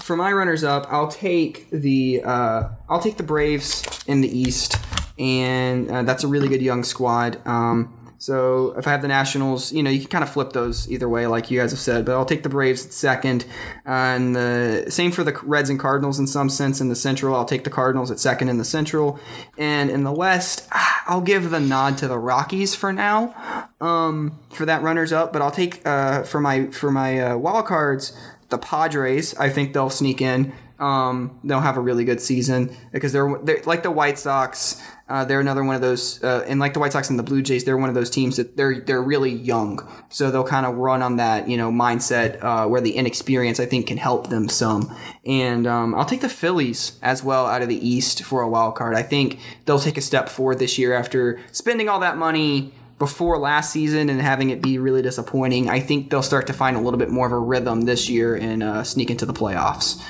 for my runners up, I'll take the uh, I'll take the Braves in the East, and uh, that's a really good young squad. Um, so if I have the Nationals, you know, you can kind of flip those either way, like you guys have said. But I'll take the Braves at second, and the same for the Reds and Cardinals in some sense in the Central. I'll take the Cardinals at second in the Central, and in the West, I'll give the nod to the Rockies for now, um, for that runners up. But I'll take uh, for my for my uh, wild cards the Padres. I think they'll sneak in. Um, they'll have a really good season because they're, they're like the White Sox. Uh, they're another one of those, uh, and like the White Sox and the Blue Jays, they're one of those teams that they're they're really young, so they'll kind of run on that you know mindset uh, where the inexperience I think can help them some. And um, I'll take the Phillies as well out of the East for a wild card. I think they'll take a step forward this year after spending all that money before last season and having it be really disappointing. I think they'll start to find a little bit more of a rhythm this year and uh, sneak into the playoffs.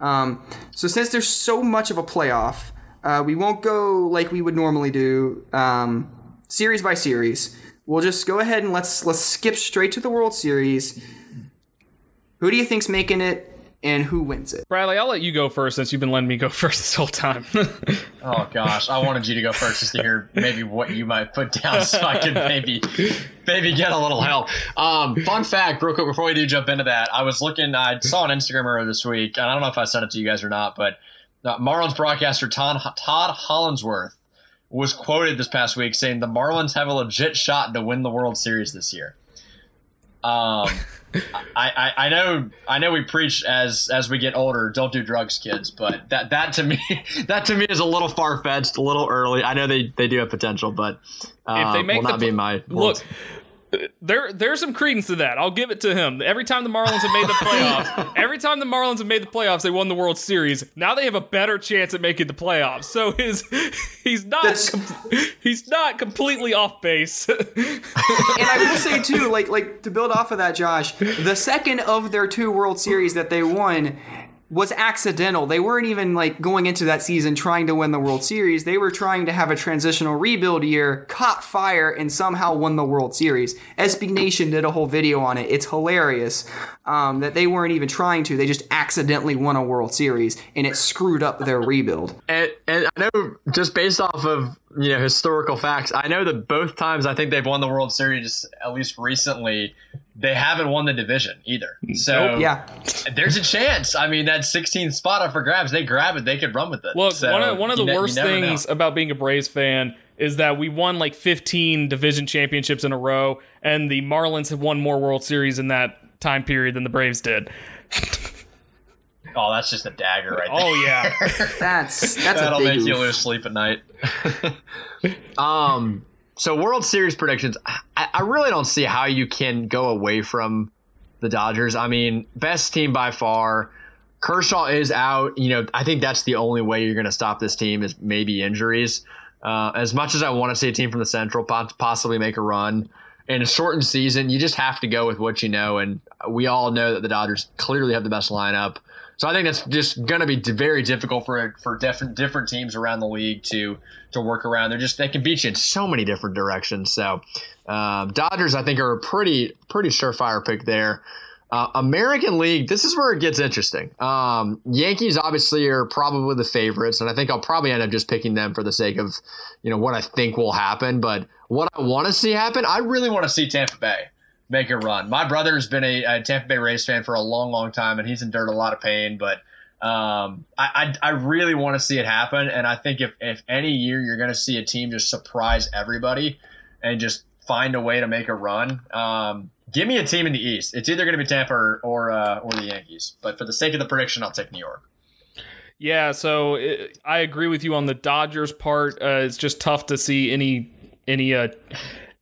Um, so since there's so much of a playoff, uh, we won't go like we would normally do, um, series by series. We'll just go ahead and let's let's skip straight to the World Series. Who do you think's making it, and who wins it? Bradley, I'll let you go first since you've been letting me go first this whole time. Oh gosh, I wanted you to go first just to hear maybe what you might put down so I could maybe maybe get a little help. Um, fun fact, real quick before we do jump into that, I was looking, I saw on Instagram earlier this week, and I don't know if I sent it to you guys or not, but uh, Marlins broadcaster Todd, Todd Hollandsworth was quoted this past week saying the Marlins have a legit shot to win the World Series this year. Um, I, I, I know I know we preach as as we get older, don't do drugs, kids. But that that to me that to me is a little far fetched, a little early. I know they, they do have potential, but uh, if they make will the not be my look, world. There there's some credence to that. I'll give it to him. Every time the Marlins have made the playoffs, every time the Marlins have made the playoffs, they won the World Series. Now they have a better chance at making the playoffs. So his he's not com- he's not completely off base. And I will say too, like like to build off of that, Josh, the second of their two World Series that they won was accidental. They weren't even like going into that season trying to win the World Series. They were trying to have a transitional rebuild year, caught fire, and somehow won the World Series. SB Nation did a whole video on it. It's hilarious um, that they weren't even trying to. They just accidentally won a World Series, and it screwed up their rebuild. And, and I know just based off of you know historical facts, I know that both times I think they've won the World Series, at least recently, they haven't won the division either. So Yeah. there's a chance. I mean, that 16th spot up for grabs, they grab it, they could run with it. Look, So, one of one of you the ne- you worst never know. things about being a Braves fan is that we won like 15 division championships in a row, and the Marlins have won more World Series in that time period than the Braves did. Oh, that's just a dagger right there. Oh yeah. That's that's That'll a big make you lose sleep at night. um, so World Series predictions. I, I really don't see how you can go away from the Dodgers. I mean, best team by far. Kershaw is out. You know, I think that's the only way you're going to stop this team is maybe injuries. Uh, as much as I want to see a team from the Central possibly make a run in a shortened season, you just have to go with what you know. And we all know that the Dodgers clearly have the best lineup. So I think that's just going to be very difficult for for different different teams around the league to to work around. They're just they can beat you in so many different directions. So um, Dodgers, I think, are a pretty pretty surefire pick there. Uh, American League, this is where it gets interesting. Um, Yankees obviously are probably the favorites, and I think I'll probably end up just picking them for the sake of, you know, what I think will happen. But what I want to see happen, I really want to see Tampa Bay make a run. My brother has been a, a, Tampa Bay Rays fan for a long, long time, and he's endured a lot of pain. But um, I, I, I really want to see it happen, and I think if if any year you're going to see a team just surprise everybody and just find a way to make a run. Um, give me a team in the East. It's either going to be Tampa or or, uh, or the Yankees. But for the sake of the prediction, I'll take New York. Yeah, so it, I agree with you on the Dodgers part. Uh, it's just tough to see any any uh,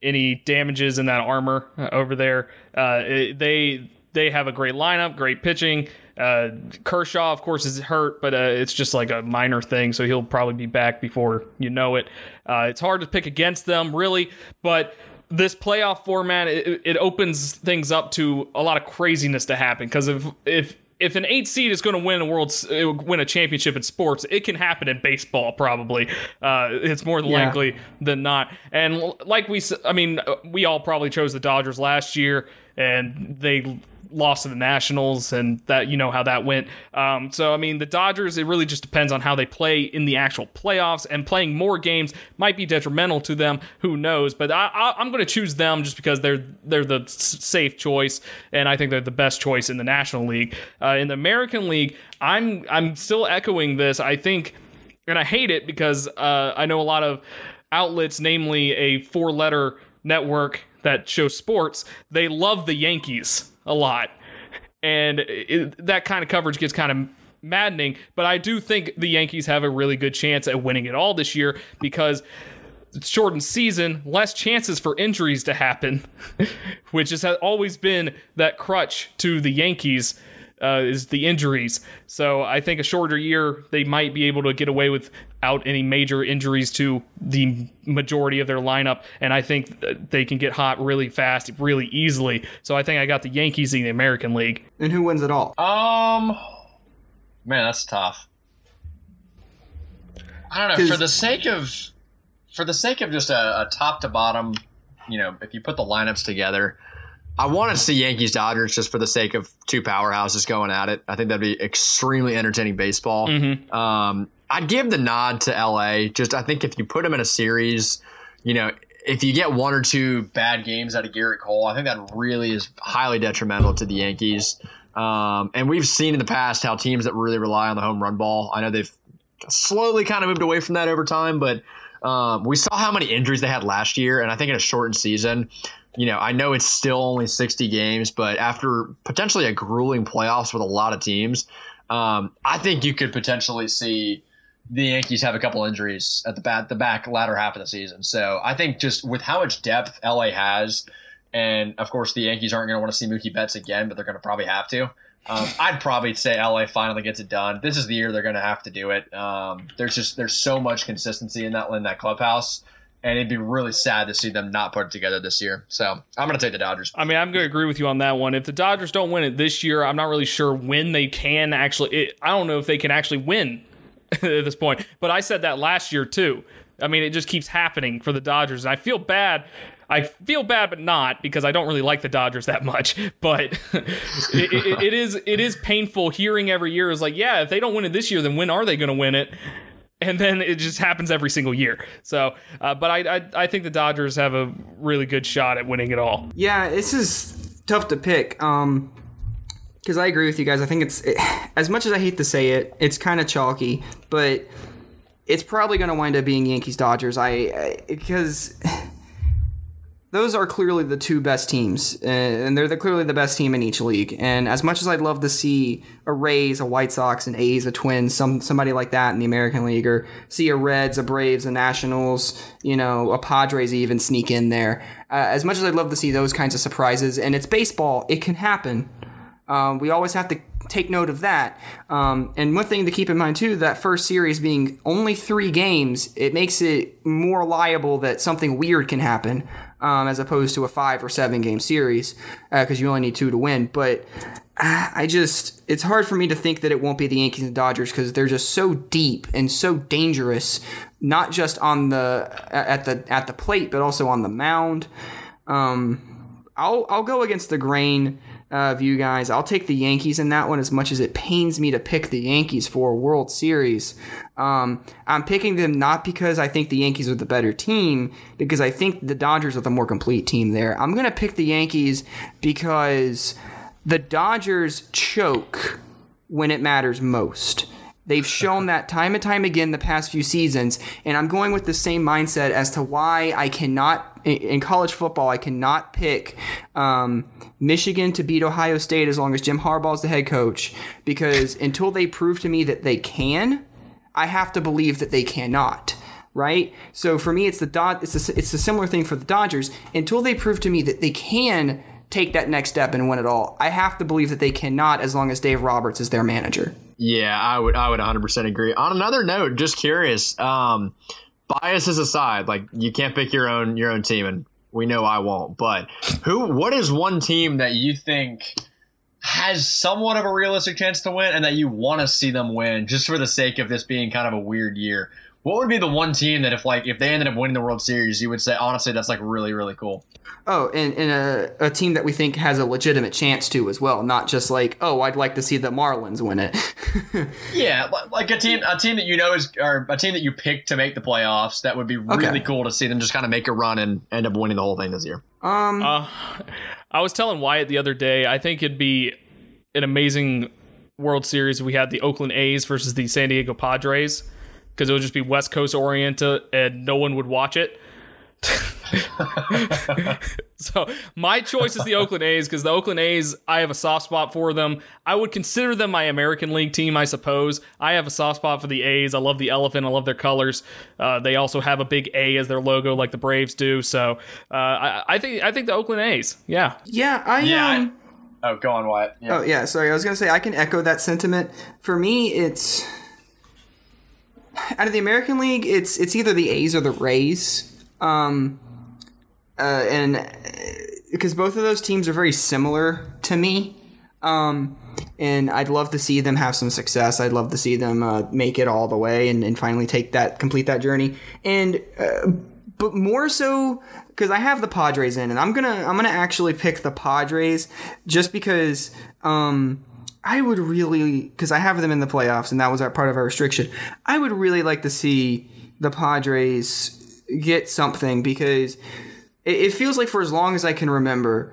any damages in that armor uh, over there. Uh, it, they they have a great lineup, great pitching. Uh, Kershaw, of course, is hurt, but uh, it's just like a minor thing, so he'll probably be back before you know it. Uh, it's hard to pick against them, really, but this playoff format it, it opens things up to a lot of craziness to happen because if if if an eight seed is going to win a world uh, win a championship in sports, it can happen in baseball. Probably, uh, it's more yeah. likely than not. And like we, I mean, uh, we all probably chose the Dodgers last year, and they lost to the Nationals, and that you know how that went. Um, so I mean, the Dodgers. It really just depends on how they play in the actual playoffs, and playing more games might be detrimental to them. Who knows? But I, am going to choose them just because they're they're the safe choice, and I think they're the best choice in the National League. Uh, in the American League, I'm I'm still echoing this. I think, and I hate it because uh, I know a lot of outlets, namely a four letter network that shows sports, they love the Yankees a lot. And it, that kind of coverage gets kind of maddening, but I do think the Yankees have a really good chance at winning it all this year because it's shortened season, less chances for injuries to happen, which has always been that crutch to the Yankees uh, is the injuries. So I think a shorter year, they might be able to get away without any major injuries to the majority of their lineup. And I think they can get hot really fast, really easily. So I think I got the Yankees in the American League. And who wins it all? Um, man, that's tough. I don't know. For the sake of, for the sake of just a, a top to bottom, you know, if you put the lineups together, I want to see Yankees Dodgers just for the sake of two powerhouses going at it. I think that'd be extremely entertaining baseball. Mm-hmm. Um, I'd give the nod to LA. Just I think if you put them in a series, you know, if you get one or two bad games out of Gerrit Cole, I think that really is highly detrimental to the Yankees. Um, and we've seen in the past how teams that really rely on the home run ball, I know they've slowly kind of moved away from that over time, but um, we saw how many injuries they had last year, and I think in a shortened season, you know, I know it's still only 60 games, but after potentially a grueling playoffs with a lot of teams, um, I think you could potentially see the Yankees have a couple injuries at the back, the back latter half of the season. So I think just with how much depth LA has, and of course the Yankees aren't going to want to see Mookie Betts again, but they're going to probably have to. Um, I'd probably say LA finally gets it done. This is the year they're going to have to do it. Um, there's just there's so much consistency in that in that clubhouse and it'd be really sad to see them not put it together this year. So I'm going to take the Dodgers. I mean, I'm going to agree with you on that one. If the Dodgers don't win it this year, I'm not really sure when they can actually. It, I don't know if they can actually win at this point. But I said that last year too. I mean, it just keeps happening for the Dodgers, and I feel bad. I feel bad, but not because I don't really like the Dodgers that much. But it, it, it is it is painful hearing every year is like, yeah, if they don't win it this year, then when are they going to win it? and then it just happens every single year. So, uh, but I, I, I think the Dodgers have a really good shot at winning it all. Yeah, this is tough to pick. Um, because I agree with you guys. I think it's it, as much as I hate to say it, it's kind of chalky, but it's probably going to wind up being Yankees Dodgers. I because those are clearly the two best teams, uh, and they're the, clearly the best team in each league. And as much as I'd love to see a Rays, a White Sox, an A's, a Twins, some somebody like that in the American League, or see a Reds, a Braves, a Nationals, you know, a Padres even sneak in there. Uh, as much as I'd love to see those kinds of surprises, and it's baseball, it can happen. Um, we always have to take note of that. Um, and one thing to keep in mind too, that first series being only three games, it makes it more liable that something weird can happen, um, as opposed to a five or seven game series, because uh, you only need two to win. But uh, I just, it's hard for me to think that it won't be the Yankees and Dodgers because they're just so deep and so dangerous, not just on the at the at the plate, but also on the mound. Um, I'll I'll go against the grain of you guys. I'll take the Yankees in that one as much as it pains me to pick the Yankees for a World Series. Um, I'm picking them not because I think the Yankees are the better team, because I think the Dodgers are the more complete team there. I'm going to pick the Yankees because the Dodgers choke when it matters most. They've shown that time and time again the past few seasons, and I'm going with the same mindset as to why I cannot in college football I cannot pick um, Michigan to beat Ohio State as long as Jim Harbaugh is the head coach because until they prove to me that they can, I have to believe that they cannot. Right, so for me, it's the dot. it's a, it's a similar thing for the Dodgers. Until they prove to me that they can take that next step and win it all, I have to believe that they cannot as long as Dave Roberts is their manager. Yeah, I would I would 100% agree. On another note, just curious, um, biases aside, like you can't pick your own your own team and we know I won't, but who what is one team that you think has somewhat of a realistic chance to win and that you want to see them win just for the sake of this being kind of a weird year? What would be the one team that if like if they ended up winning the World Series, you would say honestly that's like really really cool? Oh, and, and a, a team that we think has a legitimate chance to as well, not just like oh I'd like to see the Marlins win it. yeah, like a team a team that you know is or a team that you pick to make the playoffs. That would be really okay. cool to see them just kind of make a run and end up winning the whole thing this year. Um, uh, I was telling Wyatt the other day. I think it'd be an amazing World Series if we had the Oakland A's versus the San Diego Padres because it would just be West Coast oriented and no one would watch it. so my choice is the Oakland A's because the Oakland A's, I have a soft spot for them. I would consider them my American League team, I suppose. I have a soft spot for the A's. I love the elephant. I love their colors. Uh, they also have a big A as their logo, like the Braves do. So uh, I, I, think I think the Oakland A's. Yeah. Yeah. I yeah. Um, I, oh, go on, Wyatt. Yeah. Oh yeah. Sorry, I was gonna say I can echo that sentiment. For me, it's out of the American League, it's it's either the A's or the Rays. Um, uh, and because both of those teams are very similar to me. Um, and I'd love to see them have some success. I'd love to see them uh, make it all the way and, and finally take that complete that journey. And uh, but more so because I have the Padres in, and I'm gonna I'm gonna actually pick the Padres just because. Um, I would really, because I have them in the playoffs, and that was our part of our restriction. I would really like to see the Padres get something because it, it feels like for as long as I can remember,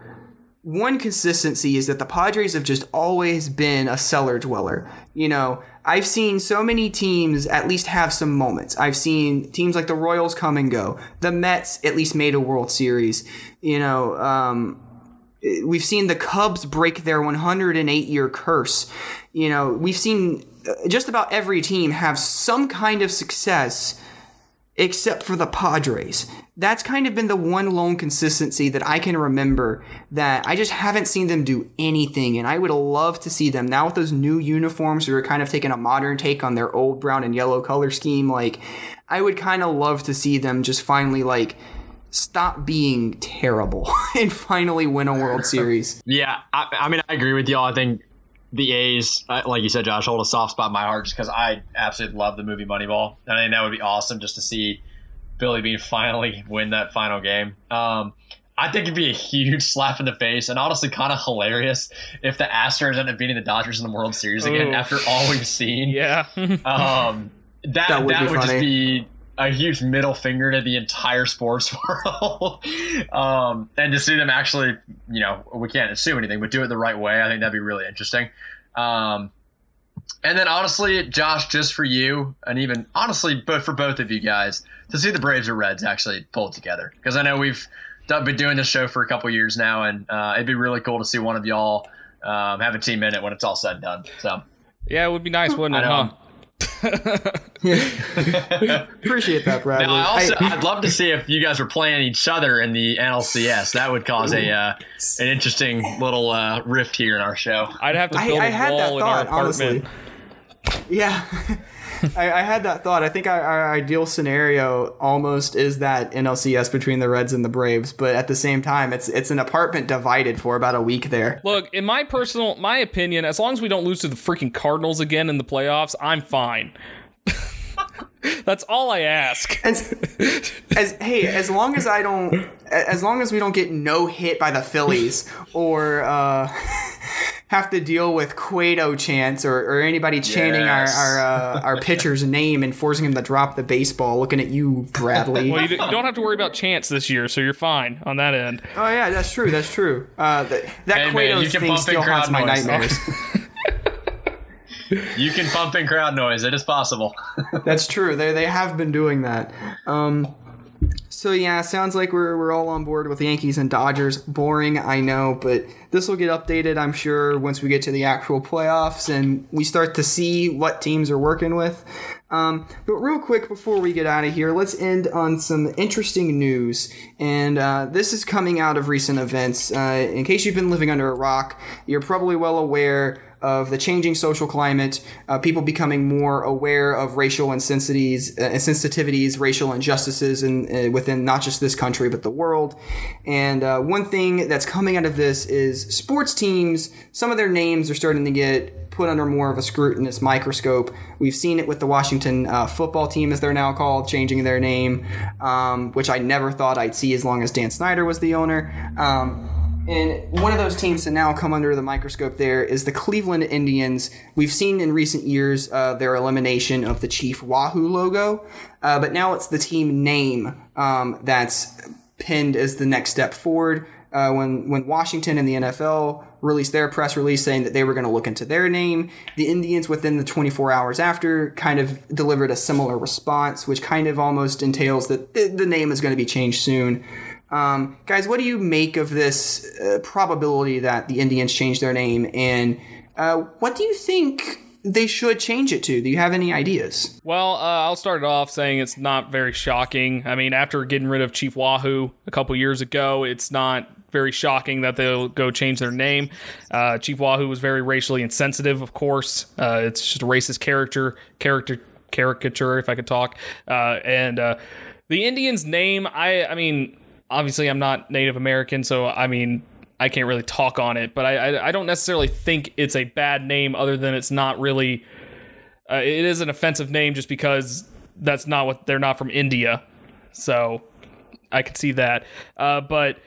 one consistency is that the Padres have just always been a cellar dweller. You know, I've seen so many teams at least have some moments. I've seen teams like the Royals come and go. The Mets at least made a World Series. You know, um, we've seen the Cubs break their 108 year curse. You know, we've seen uh, just about every team have some kind of success except for the Padres. That's kind of been the one lone consistency that I can remember that I just haven't seen them do anything. And I would love to see them now with those new uniforms who are kind of taking a modern take on their old brown and yellow color scheme. Like, I would kind of love to see them just finally, like, stop being terrible and finally win a World Series. Yeah, I, I mean, I agree with y'all. I think the A's, like you said, Josh, hold a soft spot in my heart just because I absolutely love the movie Moneyball. And I think that would be awesome just to see Billy Beane finally win that final game. Um, I think it'd be a huge slap in the face and honestly kind of hilarious if the Astros end up beating the Dodgers in the World Series again Ooh. after all we've seen. Yeah. um, that that would, that would just be a huge middle finger to the entire sports world. um, and to see them actually, you know, we can't assume anything, but do it the right way, I think that'd be really interesting. Um, and then honestly, Josh, just for you, and even honestly, but for both of you guys, to see the Braves or Reds actually pull it together, because I know we've I've been doing this show for a couple years now, and uh, it'd be really cool to see one of y'all um, have a team in it when it's all said and done. So Yeah, it would be nice, wouldn't it, huh? Know. Appreciate that, Bradley. now, I also I- I, would love to see if you guys were playing each other in the NLCS. That would cause a uh, an interesting little uh, rift here in our show. I'd have to I- build I a had that wall in our thought, honestly. apartment. Yeah. I, I had that thought. I think our, our ideal scenario almost is that NLCS between the Reds and the Braves, but at the same time, it's it's an apartment divided for about a week there. Look, in my personal my opinion, as long as we don't lose to the freaking Cardinals again in the playoffs, I'm fine. That's all I ask. As, as hey, as long as I don't, as long as we don't get no hit by the Phillies or uh, have to deal with Cueto chants or, or anybody chanting Yes. our our, uh, our pitcher's name and forcing him to drop the baseball. Looking at you, Bradley. Well, you, don't have to worry about chance this year, so you're fine on that end. Oh yeah, that's true. That's true. Uh, th- that Hey, Cueto you thing pump in still haunts crowd my noise. nightmares. You can pump in crowd noise; it is possible. that's true. They they have been doing that. Um, so yeah, sounds like we're we're all on board with Yankees and Dodgers. Boring, I know, but this will get updated, I'm sure, once we get to the actual playoffs and we start to see what teams are working with. Um, but real quick before we get out of here, let's end on some interesting news. And uh, this is coming out of recent events. Uh, in case you've been living under a rock, you're probably well aware of the changing social climate, uh, people becoming more aware of racial insensitivities, uh, sensitivities, racial injustices, in, uh, within not just this country but the world. And uh, one thing that's coming out of this is sports teams. Some of their names are starting to get put under more of a scrutinous microscope. We've seen it with the Washington uh, football team, as they're now called, changing their name, um, which I never thought I'd see as long as Dan Snyder was the owner. Um, and one of those teams to now come under the microscope there is the Cleveland Indians. We've seen in recent years uh, their elimination of the Chief Wahoo logo, uh, but now it's the team name um, that's pinned as the next step forward. Uh, when when Washington and the NFL released their press release saying that they were going to look into their name, the Indians within the 24 hours after kind of delivered a similar response, which kind of almost entails that the, the name is going to be changed soon. Um, guys, what do you make of this uh, probability that the Indians change their name, and uh, what do you think they should change it to? Do you have any ideas? Well, uh, I'll start it off saying it's not very shocking. I mean, after getting rid of Chief Wahoo a couple years ago, it's not very shocking that they'll go change their name. Uh, Chief Wahoo was very racially insensitive, of course. Uh, it's just a racist character, character caricature, if I could talk. Uh, and uh, the Indians' name, I, I mean, obviously I'm not Native American, so I mean. I can't really talk on it, but I, I I don't necessarily think it's a bad name, other than it's not really uh, it is an offensive name just because that's not what they're not from India. So I could see that. Uh, but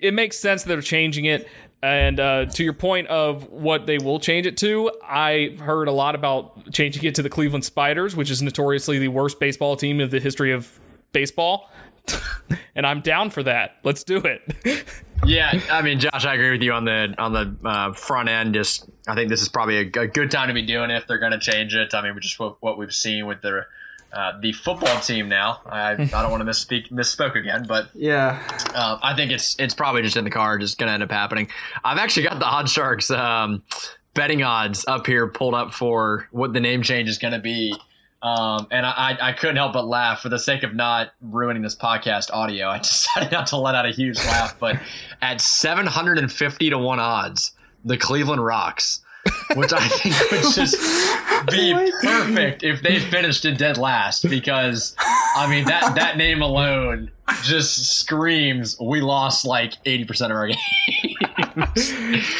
it makes sense that they're changing it. And uh, to your point of what they will change it to, I heard a lot about changing it to the Cleveland Spiders, which is notoriously the worst baseball team in the history of baseball. and I'm down for that. Let's do it. Yeah, I mean, Josh, I agree with you on the on the uh, front end. Just, I think this is probably a, a good time to be doing it if they're going to change it. I mean, just what, what we've seen with the uh, the football team now. I, I don't want to misspeak misspoke again, but Yeah, um, I think it's it's probably just in the car, just going to end up happening. I've actually got the Odd Sharks um, betting odds up here pulled up for what the name change is going to be. Um, and I, I couldn't help but laugh for the sake of not ruining this podcast audio. I decided not to let out a huge laugh, but at 750 to 1 odds, the Cleveland Rocks, which I think would just be perfect if they finished in dead last because, I mean, that, that name alone just screams we lost like 80% of our game.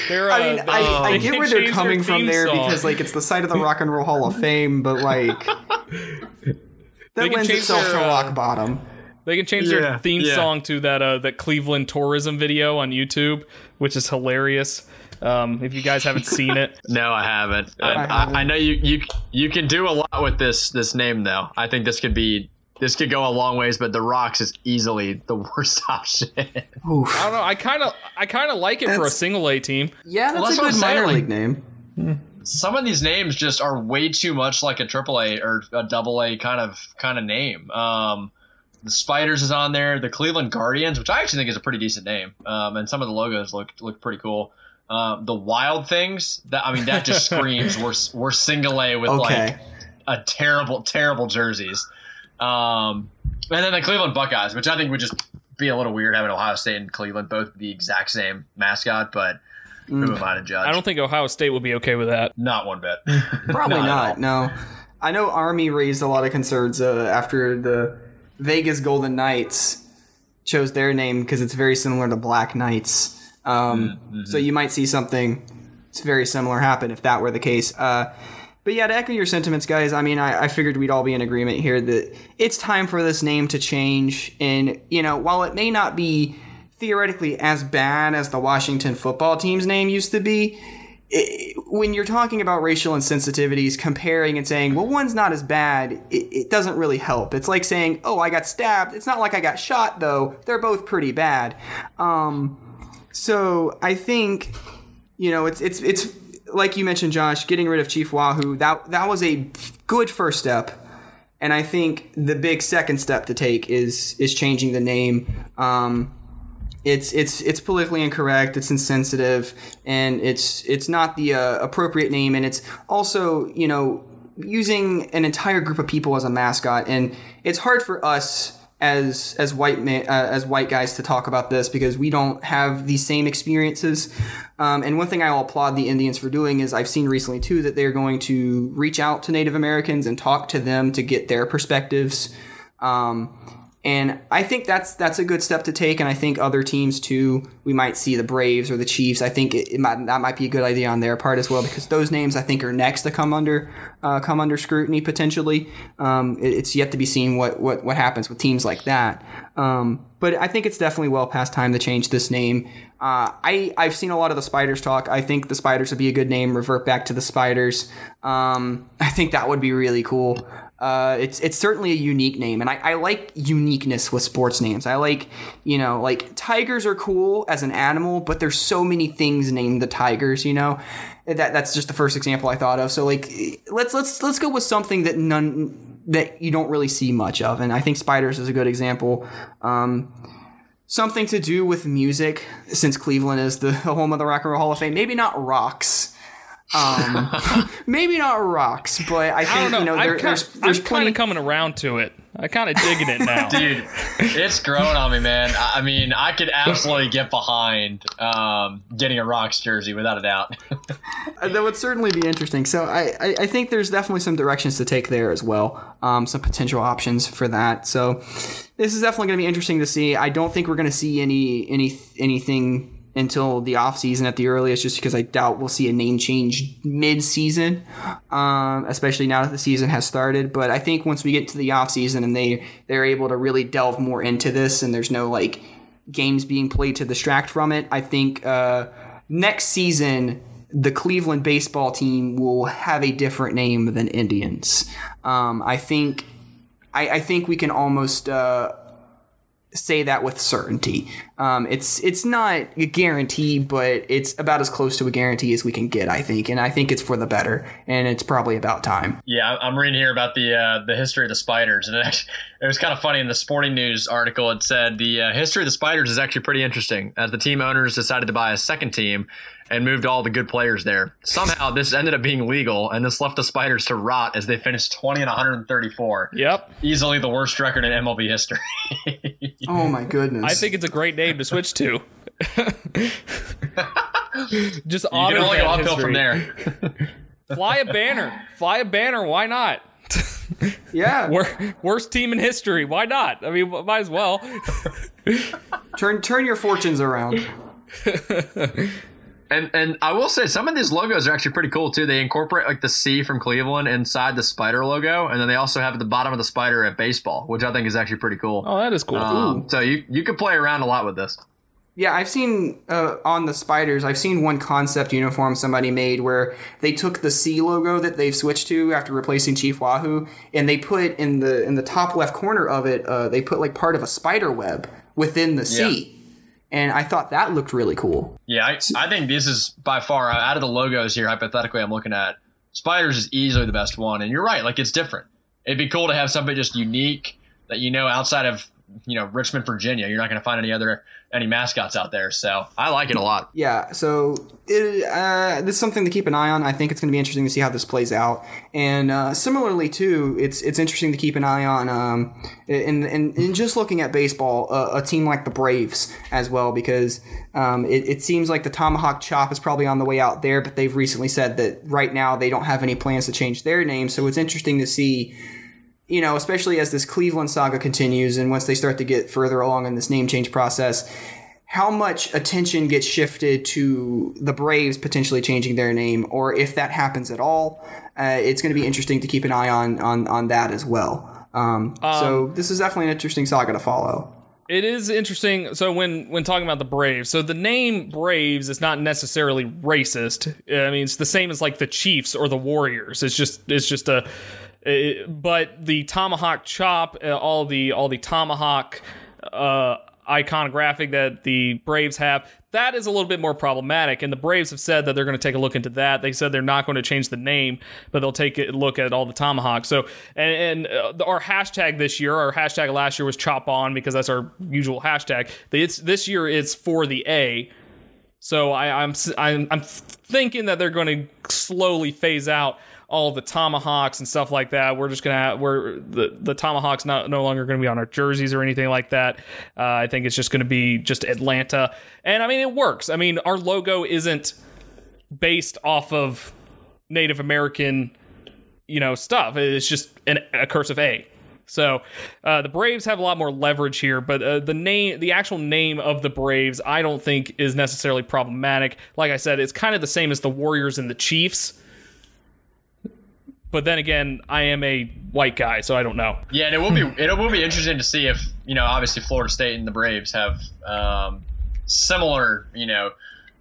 They're, I uh, mean, I, they- I get where they're coming from there song. because like it's the site of the Rock and Roll Hall of Fame, but like They that can change itself their, to uh, rock bottom. They can change their theme yeah. song to that uh, that Cleveland tourism video on YouTube, which is hilarious. Um, if you guys haven't seen it, No, I haven't. I, I I, haven't. I know you, you you can do a lot with this this name though. I think this could be this could go a long ways, but the Rocks is easily the worst option. Oof. I don't know. I kind of I kind of like it for a single A team. Yeah, that's Well, that's a good minor league name. Some of these names just are way too much like a triple A or a double A kind of kind of name. Um, the Spiders is on there. The Cleveland Guardians, which I actually think is a pretty decent name, um, and some of the logos look look pretty cool. Um, the Wild Things, that I mean, that just screams we're we're single A with Okay. like a terrible terrible jerseys. Um, and then the Cleveland Buckeyes, which I think would just be a little weird having Ohio State and Cleveland both the exact same mascot, but who am I to judge? I don't think Ohio State would be okay with that. Not one bit. Probably Not not. No, I know Army raised a lot of concerns uh, after the Vegas Golden Knights chose their name because it's very similar to Black Knights. Um, Mm-hmm. So you might see something that's very similar happen if that were the case. Uh, but yeah, to echo your sentiments, guys, I mean, I, I figured we'd all be in agreement here that it's time for this name to change. And, you know, while it may not be theoretically as bad as the Washington football team's name used to be, it, when you're talking about racial insensitivities, comparing and saying, well, one's not as bad, it, it doesn't really help. It's like saying, oh, I got stabbed. It's not like I got shot, though. They're both pretty bad. Um, so I think, you know, it's it's it's like you mentioned, Josh, getting rid of Chief Wahoo. That that was a good first step, and I think the big second step to take is is changing the name. Um, it's it's it's politically incorrect. It's insensitive, and it's it's not the uh, appropriate name. And it's also you know using an entire group of people as a mascot, and it's hard for us as as white man, uh, as white guys to talk about this because we don't have the same experiences. Um, and one thing I'll applaud the Indians for doing is I've seen recently too that they're going to reach out to Native Americans and talk to them to get their perspectives. Um, and I think that's that's a good step to take. And I think other teams too. We might see the Braves or the Chiefs. I think it, it might, that might be a good idea on their part as well because those names I think are next to come under uh, come under scrutiny potentially. Um, it, it's yet to be seen what, what what happens with teams like that. Um, but I think it's definitely well past time to change this name. Uh, I I've seen a lot of the Spiders talk. I think the Spiders would be a good name. Revert back to the Spiders. Um, I think that would be really cool. Uh, it's it's certainly a unique name, and I, I like uniqueness with sports names. I like you know like tigers are cool as an animal, but there's so many things named the tigers. You know, that that's just the first example I thought of. So like let's let's let's go with something that none that you don't really see much of, and I think spiders is a good example. Um, something to do with music, since Cleveland is the home of the Rock and Roll Hall of Fame. Maybe not rocks. Um, maybe not rocks, but I I think don't know. you know there, I'm there's kind there's of plenty. coming around to it. I kind of digging it now. Dude, it's growing on me, man. I I mean, I could absolutely get behind um, getting a Rocks jersey without a doubt. Uh, that would certainly be interesting. So I, I, I think there's definitely some directions to take there as well. Um, some potential options for that. So this is definitely going to be interesting to see. I don't think we're going to see any any anything until the off season at the earliest, just because I doubt we'll see a name change mid season, um, especially now that the season has started. But I think once we get to the off season and they they're able to really delve more into this, and there's no like games being played to distract from it, I think uh, next season the Cleveland baseball team will have a different name than Indians. Um, I think I, I think we can almost uh, say that with certainty. Um, it's it's not a guarantee, but it's about as close to a guarantee as we can get. I think, and I think it's for the better, and it's probably about time. Yeah, I'm reading here about the uh, the history of the spiders, and it, it was kind of funny in the Sporting News article. It said the uh, history of the spiders is actually pretty interesting, as the team owners decided to buy a second team and moved all the good players there. Somehow, this ended up being legal, and this left the spiders to rot as they finished 20 and 134, Yep. easily the worst record in MLB history. Oh my goodness! I think it's a great name to switch to. Just you honor can only go that uphill from there. Fly a banner. Fly a banner. Why not? yeah. Wor- worst team in history. Why not? I mean, might as well. Turn turn your fortunes around. And and I will say some of these logos are actually pretty cool too. They incorporate like the C from Cleveland inside the spider logo, and then they also have at the bottom of the spider at baseball, which I think is actually pretty cool. Oh, that is cool. Um, so you you could play around a lot with this. Yeah, I've seen uh, on the spiders. I've seen one concept uniform somebody made where they took the C logo that they've switched to after replacing Chief Wahoo, and they put in the in the top left corner of it. Uh, they put like part of a spider web within the C, and I thought that looked really cool. Yeah, I, I think this is by far uh, out of the logos here. Hypothetically, I'm looking at spiders is easily the best one, and you're right. Like it's different. It'd be cool to have something just unique that you know outside of you know Richmond, Virginia. You're not going to find any other any mascots out there. So I like it a lot. Yeah, so it, uh, this is something to keep an eye on. I think it's going to be interesting to see how this plays out. And uh, similarly, too, it's it's interesting to keep an eye on. Um, in, in, in just looking at baseball, uh, a team like the Braves as well, because um, it, it seems like the Tomahawk Chop is probably on the way out there, but they've recently said that right now they don't have any plans to change their name. So it's interesting to see you know, especially as this Cleveland saga continues and once they start to get further along in this name change process, how much attention gets shifted to the Braves potentially changing their name, or if that happens at all, uh, it's going to be interesting to keep an eye on on, on that as well. Um, um, so this is definitely an interesting saga to follow. It is interesting. So when when talking about the Braves, so the name Braves is not necessarily racist. I mean, it's the same as like the Chiefs or the Warriors. It's just it's just a but the tomahawk chop, uh, all the all the tomahawk uh, iconographic that the Braves have, that is a little bit more problematic. And the Braves have said that they're going to take a look into that. They said they're not going to change the name, but they'll take a look at all the tomahawks. So, and, and uh, our hashtag this year, our hashtag last year was chop on because that's our usual hashtag. It's this year it's for the A. So I, I'm I'm I'm thinking that they're going to slowly phase out all the tomahawks and stuff like that. We're just gonna we're the the tomahawks not no longer to be on our jerseys or anything like that. Uh, I think it's just to be just Atlanta, and I mean it works. I mean our logo isn't based off of Native American, you know, stuff. It's just an, a cursive A. So uh, the Braves have a lot more leverage here, but uh, the name, the actual name of the Braves, I don't think is necessarily problematic. Like I said, it's kind of the same as the Warriors and the Chiefs. But then again, I am a white guy, so I don't know. Yeah, and it will be it will be interesting to see if you know obviously Florida State and the Braves have um, similar you know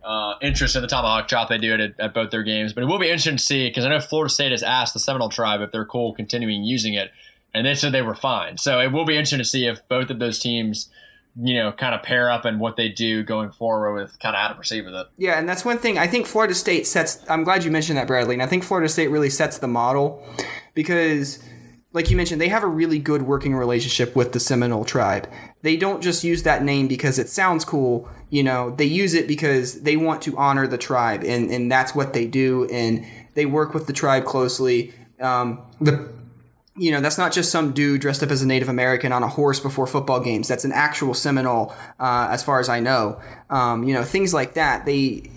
uh, interest in the tomahawk chop they do it at, at both their games. But it will be interesting to see because I know Florida State has asked the Seminole tribe if they're cool continuing using it, and they said they were fine. So it will be interesting to see if both of those teams you know, kind of pair up and what they do going forward with kind of how to proceed with it. Yeah, and that's one thing I think Florida State sets. I'm glad you mentioned that, Bradley. And I think Florida State really sets the model because, like you mentioned, they have a really good working relationship with the Seminole tribe. They don't just use that name because it sounds cool. You know, they use it because they want to honor the tribe, and and that's what they do. And they work with the tribe closely. Um, the you know, that's not just some dude dressed up as a Native American on a horse before football games. That's an actual Seminole, uh, as far as I know. Um, you know, things like that. They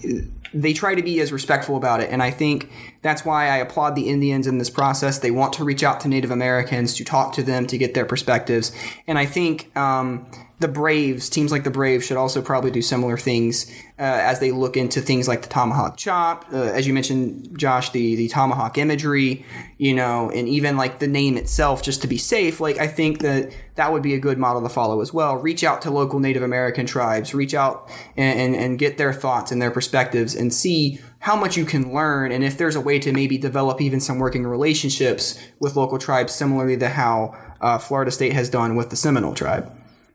they try to be as respectful about it, and I think that's why I applaud the Indians in this process. They want to reach out to Native Americans to talk to them to get their perspectives, and I think um, the Braves, teams like the Braves, should also probably do similar things uh, as they look into things like the tomahawk chop, uh, as you mentioned, Josh, the the tomahawk imagery, you know, and even like the name itself, just to be safe. Like I think that that would be a good model to follow as well. Reach out to local Native American tribes, reach out and, and, and get their thoughts and their perspectives, and see how much you can learn, and if there's a way to maybe develop even some working relationships with local tribes, similarly to how uh, Florida State has done with the Seminole tribe.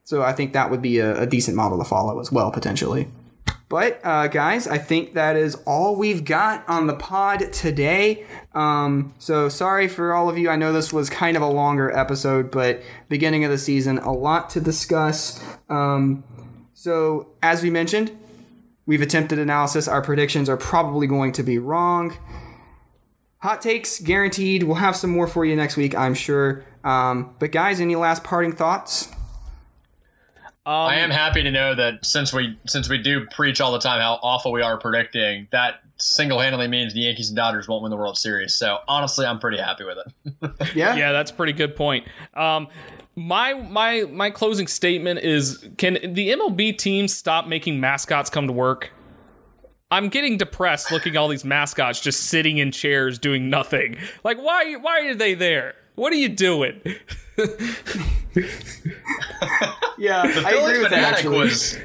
So I think that would be a, a decent model to follow as well, potentially. But uh, guys, I think that is all we've got on the pod today. Um, so sorry for all of you. I know this was kind of a longer episode, but beginning of the season, a lot to discuss. Um, so as we mentioned, we've attempted analysis. Our predictions are probably going to be wrong. Hot takes guaranteed. We'll have some more for you next week, I'm sure. Um, but guys, any last parting thoughts? Um, I am happy to know that since we since we do preach all the time how awful we are predicting, that single handedly means the Yankees and Dodgers won't win the World Series. So honestly, I'm pretty happy with it. yeah, yeah, that's a pretty good point. Um, my my my closing statement is: Can the MLB teams stop making mascots come to work? I'm getting depressed looking at all these mascots just sitting in chairs doing nothing. Like, why why are they there? What are you doing? yeah, the I Phillie Phanatic was.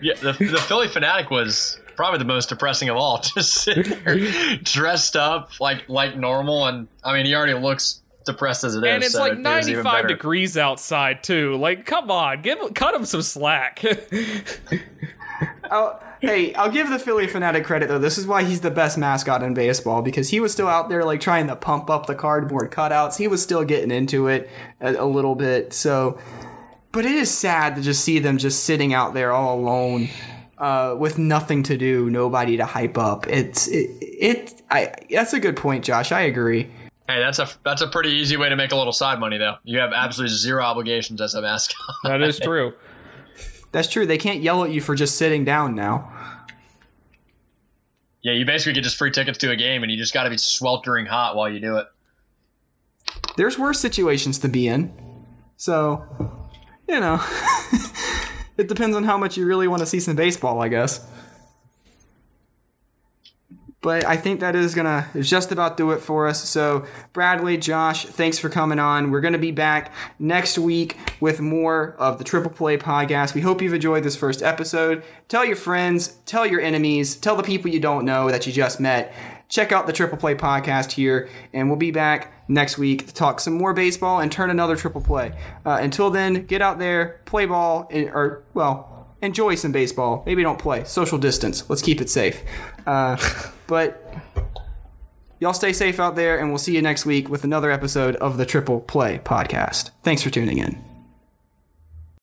Yeah, the, the Phillie Phanatic was probably the most depressing of all. Just sitting there, dressed up like like normal, and I mean, he already looks depressed as it is. And it's so like 95 degrees outside too. Like, come on, give cut him some slack. oh, hey, I'll give the Phillie Phanatic credit though. This is why he's the best mascot in baseball because he was still out there like trying to pump up the cardboard cutouts. He was still getting into it a, a little bit. So but it is sad to just see them just sitting out there all alone uh, with nothing to do, nobody to hype up. It's it, it I that's a good point, Josh. I agree. Hey, that's a that's a pretty easy way to make a little side money, though. You have absolutely zero obligations as a mascot. That is true. That's true. They can't yell at you for just sitting down now. Yeah, you basically get just free tickets to a game, and you just got to be sweltering hot while you do it. There's worse situations to be in. So, you know, it depends on how much you really want to see some baseball, I guess. But I think that is gonna just about do it for us. So Bradley, Josh, thanks for coming on. We're gonna be back next week with more of the Triple Play podcast. We hope you've enjoyed this first episode. Tell your friends, tell your enemies, tell the people you don't know that you just met. Check out the Triple Play podcast here, and we'll be back next week to talk some more baseball and turn another Triple Play. Uh, until then, get out there, play ball, and, or well, enjoy some baseball. Maybe don't play. Social distance. Let's keep it safe. Uh, but y'all stay safe out there, and we'll see you next week with another episode of the Triple Play podcast. Thanks for tuning in.